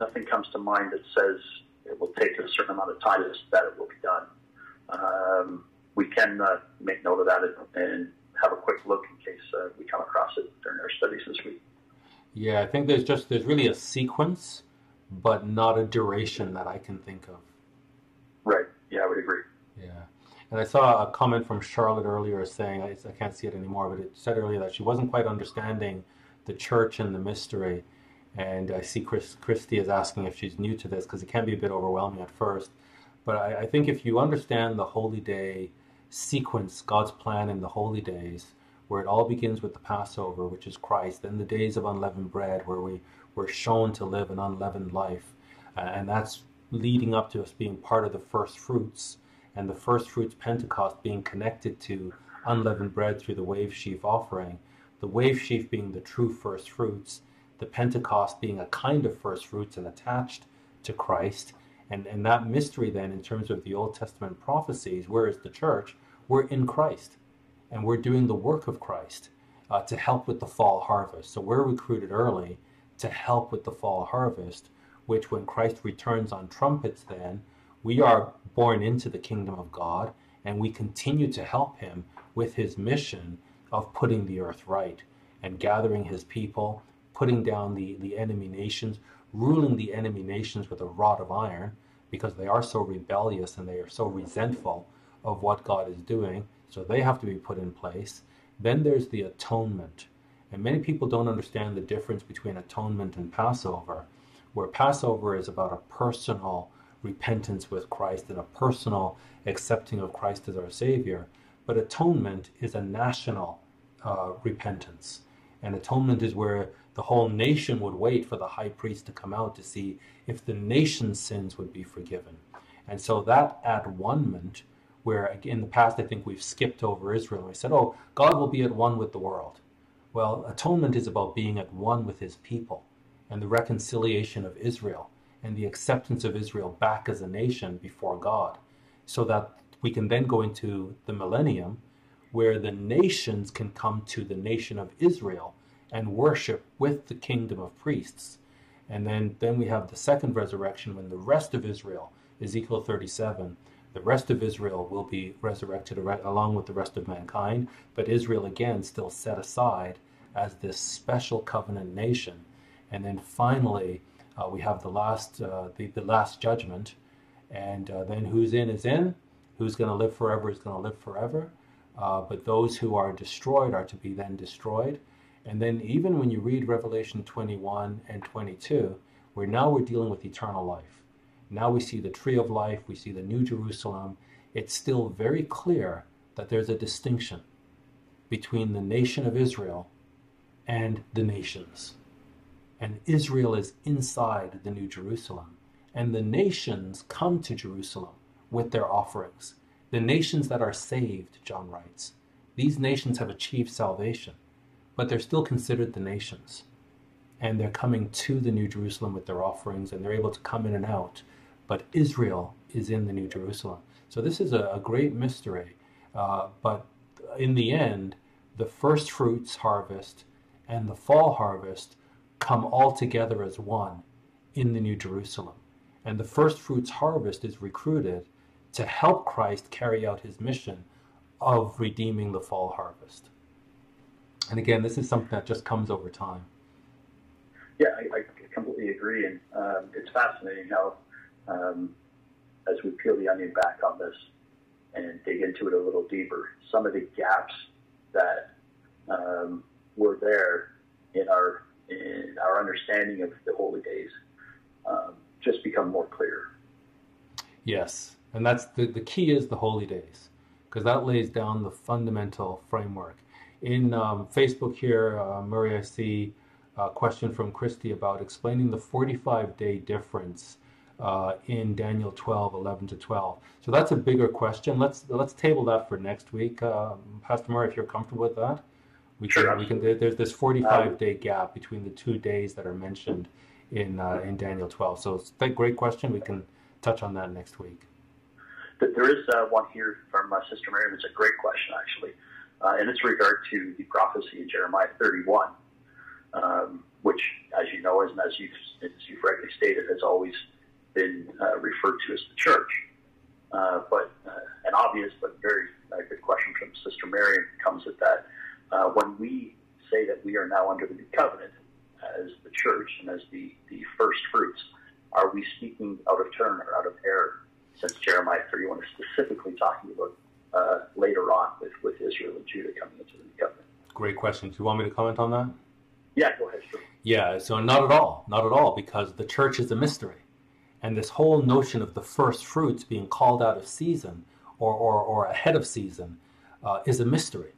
C: nothing comes to mind that says it will take a certain amount of time that it will be done. Um, we can uh, make note of that and have a quick look in case uh, we come across it during our studies this week.
A: Yeah, I think there's just there's really a sequence, but not a duration that I can think of.
C: Right. Yeah, I would agree.
A: Yeah. And I saw a comment from Charlotte earlier saying, I, I can't see it anymore, but it said earlier that she wasn't quite understanding the church and the mystery. And I see Chris, Christy is asking if she's new to this because it can be a bit overwhelming at first. But I, I think if you understand the Holy Day sequence, God's plan in the Holy Days, where it all begins with the Passover, which is Christ, then the days of unleavened bread, where we were shown to live an unleavened life, uh, and that's leading up to us being part of the first fruits and the first fruits Pentecost being connected to unleavened bread through the wave sheaf offering, the wave sheaf being the true first fruits, the Pentecost being a kind of first fruits and attached to Christ. And, and that mystery, then, in terms of the Old Testament prophecies, where is the church? We're in Christ. And we're doing the work of Christ uh, to help with the fall harvest. So we're recruited early to help with the fall harvest, which, when Christ returns on trumpets, then we are born into the kingdom of God, and we continue to help him with his mission of putting the earth right and gathering his people, putting down the, the enemy nations, ruling the enemy nations with a rod of iron because they are so rebellious and they are so resentful of what God is doing. So they have to be put in place. Then there's the atonement. And many people don't understand the difference between atonement and Passover, where Passover is about a personal repentance with Christ and a personal accepting of Christ as our Savior. But atonement is a national uh, repentance. And atonement is where the whole nation would wait for the high priest to come out to see if the nation's sins would be forgiven. And so that at one where in the past I think we've skipped over Israel, we said, oh, God will be at one with the world. Well, atonement is about being at one with his people and the reconciliation of Israel and the acceptance of Israel back as a nation before God, so that we can then go into the millennium where the nations can come to the nation of Israel and worship with the kingdom of priests. And then, then we have the second resurrection when the rest of Israel, Ezekiel 37, the rest of Israel will be resurrected along with the rest of mankind, but Israel again still set aside as this special covenant nation. And then finally, uh, we have the last uh, the, the last judgment, and uh, then who's in is in, who's going to live forever is going to live forever, uh, but those who are destroyed are to be then destroyed. And then even when you read Revelation 21 and 22, where now we're dealing with eternal life. Now we see the tree of life, we see the New Jerusalem. It's still very clear that there's a distinction between the nation of Israel and the nations and Israel is inside the New Jerusalem. And the nations come to Jerusalem with their offerings. The nations that are saved, John writes, these nations have achieved salvation, but they're still considered the nations. And they're coming to the New Jerusalem with their offerings, and they're able to come in and out. But Israel is in the New Jerusalem. So this is a, a great mystery. Uh, but in the end, the first fruits harvest and the fall harvest come all together as one in the New Jerusalem. And the first fruits harvest is recruited to help Christ carry out his mission of redeeming the fall harvest. And again, this is something that just comes over time.
C: Yeah, I, I completely agree. And um, it's fascinating how, um, as we peel the onion back on this and dig into it a little deeper, some of the gaps that um, were there in our in our understanding of the holy days um, just become more clear.
A: Yes, and that's the the key is the holy days because that lays down the fundamental framework. In um, Facebook here, uh, Murray, I see a question from Christy about explaining the 45 day difference uh, in Daniel 12, 11 to 12. So that's a bigger question. Let's let's table that for next week, uh, Pastor Murray, if you're comfortable with that. We
C: sure.
A: can, we can. There's this 45 day gap between the two days that are mentioned in uh, in Daniel 12. So it's a great question. We can touch on that next week.
C: There is uh, one here from uh, Sister Mary. It's a great question, actually, uh, and it's regard to the prophecy in Jeremiah 31, um, which, as you know, as, as you've as you've rightly stated, has always been uh, referred to as the church. Uh, but uh, an obvious but very good question from Sister Mary comes at that uh, when we say that we are now under the new covenant as the church and as the, the first fruits, are we speaking out of turn or out of error? Since Jeremiah 31 is specifically talking about uh, later on with, with Israel and Judah coming into the new covenant.
A: Great question. Do you want me to comment on that?
C: Yeah, go ahead. Sure.
A: Yeah, so not at all, not at all, because the church is a mystery. And this whole notion of the first fruits being called out of season or, or, or ahead of season uh, is a mystery.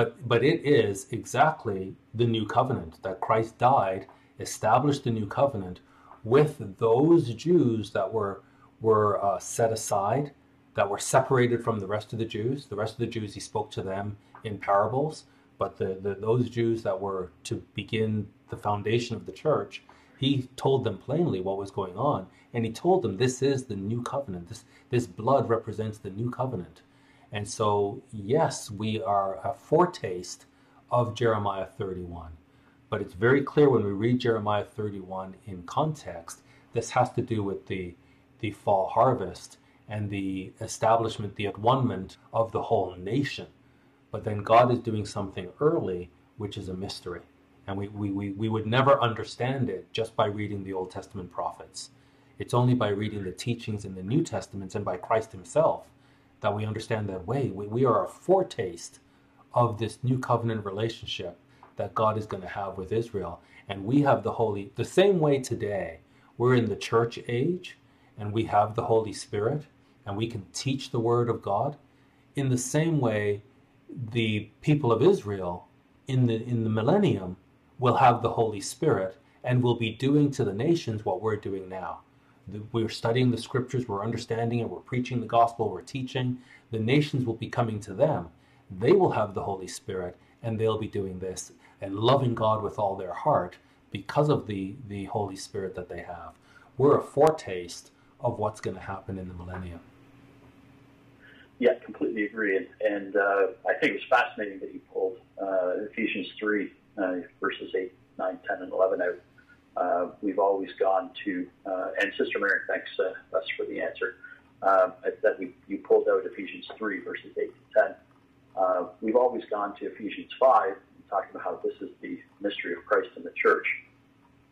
A: But, but it is exactly the new covenant that Christ died, established the new covenant with those Jews that were, were uh, set aside, that were separated from the rest of the Jews. The rest of the Jews, he spoke to them in parables, but the, the, those Jews that were to begin the foundation of the church, he told them plainly what was going on. And he told them, this is the new covenant. This, this blood represents the new covenant. And so, yes, we are a foretaste of Jeremiah 31. But it's very clear when we read Jeremiah 31 in context, this has to do with the, the fall harvest and the establishment, the at of the whole nation. But then God is doing something early, which is a mystery. And we, we, we, we would never understand it just by reading the Old Testament prophets. It's only by reading the teachings in the New Testaments and by Christ Himself that we understand that way. We, we are a foretaste of this new covenant relationship that God is going to have with Israel. And we have the Holy, the same way today, we're in the church age and we have the Holy Spirit and we can teach the Word of God. In the same way, the people of Israel in the, in the millennium will have the Holy Spirit and will be doing to the nations what we're doing now we're studying the scriptures, we're understanding it, we're preaching the gospel, we're teaching. The nations will be coming to them. They will have the Holy Spirit, and they'll be doing this and loving God with all their heart because of the, the Holy Spirit that they have. We're a foretaste of what's going to happen in the millennium.
C: Yeah, completely agree. And, and uh, I think it's fascinating that you pulled uh, Ephesians 3, uh, verses 8, 9, 10, and 11 out uh, we've always gone to, uh, and Sister Mary, thanks uh, us for the answer, uh, that we, you pulled out Ephesians 3, verses 8 to 10. Uh, we've always gone to Ephesians 5, talking about how this is the mystery of Christ in the church.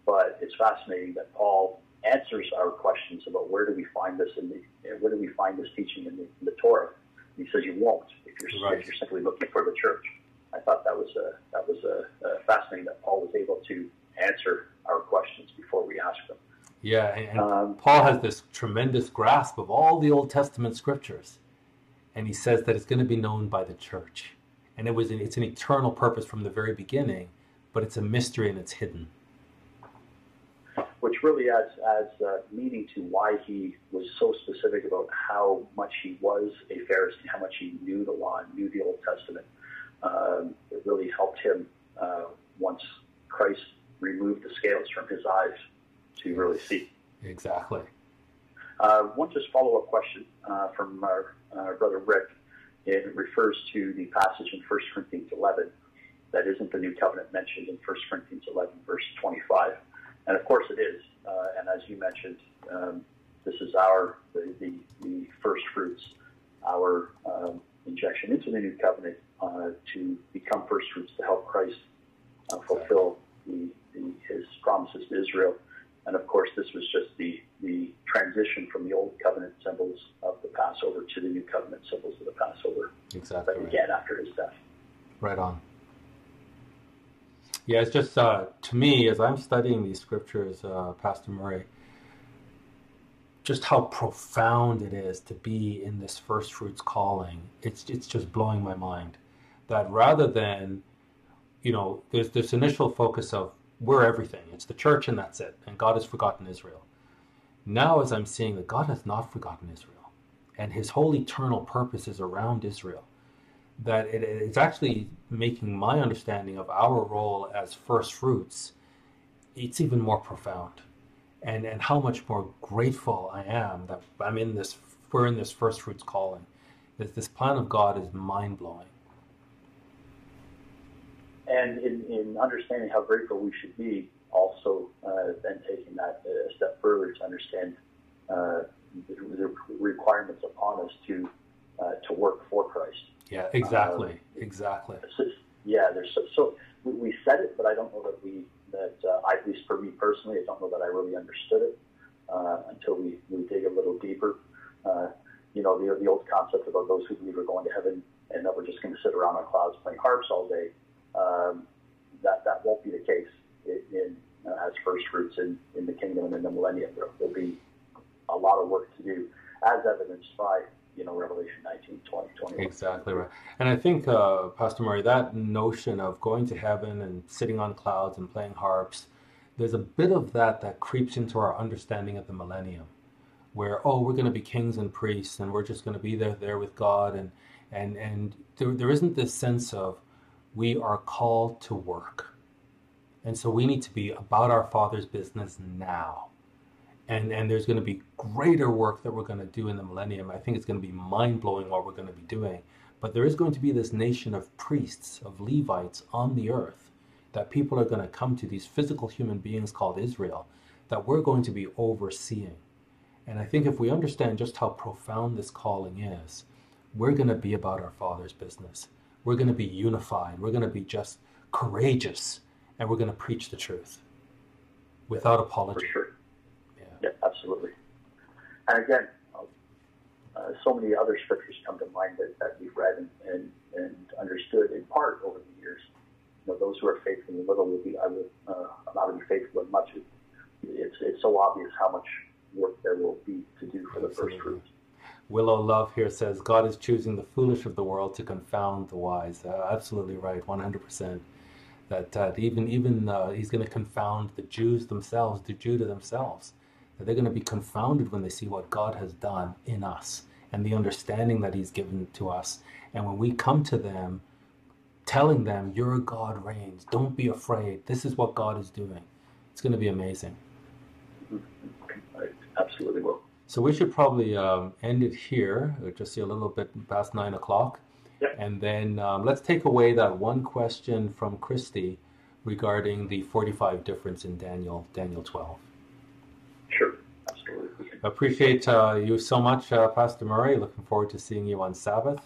C: But it's fascinating that Paul answers our questions about where do we find this in the, where do we find this teaching in the, in the Torah. And he says you won't if you're, right. if you're simply looking for the church. I thought that was a, that was a, a fascinating that Paul was able to answer our questions before we ask them.
A: Yeah, and um, Paul has this tremendous grasp of all the Old Testament scriptures, and he says that it's going to be known by the church, and it was it's an eternal purpose from the very beginning, but it's a mystery and it's hidden.
C: Which really adds adds uh, meaning to why he was so specific about how much he was a Pharisee, how much he knew the law and knew the Old Testament. Um, it really helped him uh, once Christ remove the scales from his eyes to really see.
A: Exactly.
C: Uh, one just follow up question uh, from our uh, brother Rick. It refers to the passage in 1 Corinthians 11 that isn't the new covenant mentioned in 1 Corinthians 11, verse 25. And of course it is. Uh, and as you mentioned, um, this is our the, the, the first fruits, our um, injection into the new covenant uh, to become first fruits to help Christ uh, fulfill the the, his promises to Israel. And of course, this was just the, the transition from the old covenant symbols government symbols of the Passover
A: Exactly.
C: that
A: Right.
C: began after his death.
A: Right on. Yeah, it's just uh, to me as I'm studying these scriptures, uh, Pastor Murray, just how profound it is to be in this first fruits calling. It's it's just blowing my mind. That rather than, you know, there's this initial focus of we're everything. It's the church and that's it. And God has forgotten Israel. Now, as I'm seeing that God has not forgotten Israel, and His whole eternal purpose is around Israel that it, it's actually making my understanding of our role as first fruits it's even more profound and and how much more grateful i am that i'm in this we're in this first fruits calling this this plan of god is mind-blowing
C: And in, in understanding how grateful we should be, also uh, then taking that a step further to understand uh, the, the requirements upon us to uh, to work for Christ.
A: yeah exactly exactly
C: It's just- yeah, there's so, so we, we said it, but I don't know that we that uh, I, at least for me personally, I don't know that I really understood it uh, until we, we dig a little deeper. Uh, you know, the, the old concept about those who believe are going to heaven and that we're just going to sit around on clouds playing harps all day. Um, that that won't be the case in, in uh, as first fruits in, in the kingdom and in the millennium. There will be a lot of work to do, as evidenced by you know Revelation 19, 20, 21.
A: Exactly right. And I think, uh, Pastor Murray, that notion of going to heaven and sitting on clouds and playing harps, there's a bit of that that creeps into our understanding of the millennium, where, oh, we're going to be kings and priests and we're just going to be there, there with God. And, and, and there, there isn't this sense of we are called to work. And so we need to be about our Father's business now and and there's going to be greater work that we're going to do in the millennium. I think it's going to be mind blowing what we're going to be doing. But there is going to be this nation of priests, of Levites on the earth, that people are going to come to these physical human beings called Israel, that we're going to be overseeing. And I think if we understand just how profound this calling is, we're going to be about our Father's business. We're going to be unified. We're going to be just courageous, and we're going to preach the truth without
C: for
A: apology.
C: sure.
A: Yeah.
C: Yeah, absolutely. And again, uh, so many other scriptures come to mind that, that we've read and, and, and understood in part over the years. You know, those who are faithful in the little will be, I will uh, allow to be faithful in much. It's, it's so obvious how much work there will be to do for the first
A: Absolutely.
C: fruits.
A: Willow Love here says God is choosing the foolish of the world to confound the wise. Uh, absolutely right, 100%. That uh, even even uh, he's going to confound the Jews themselves, the Judah themselves. That they're going to be confounded when they see what God has done in us and the understanding that He's given to us. And when we come to them, telling them, "Your God reigns. Don't be afraid. This is what God is doing." It's going to be amazing.
C: I absolutely will.
A: So we should probably um, end it here. We're just a little bit past nine o'clock.
C: Yep.
A: And then um, let's take away that one question from Christy regarding the 45 difference in Daniel, Daniel 12.
C: Sure, absolutely.
A: Appreciate uh, you so much, uh, Pastor Murray. Looking forward to seeing you on Sabbath.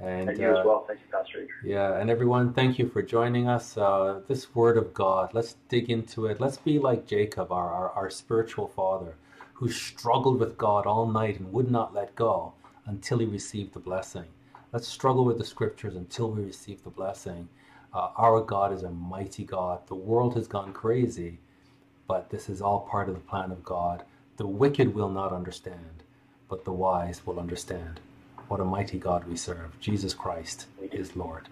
A: And,
C: And you
A: uh,
C: as well. Thank you, Pastor Adrian.
A: yeah, and everyone, thank you for joining us. Uh, this Word of God, let's dig into it. Let's be like Jacob, our, our, our spiritual father, who struggled with God all night and would not let go until he received the blessing. Let's struggle with the scriptures until we receive the blessing. Uh, our God is a mighty God. The world has gone crazy, but this is all part of the plan of God. The wicked will not understand, but the wise will understand. What a mighty God we serve. Jesus Christ is Lord.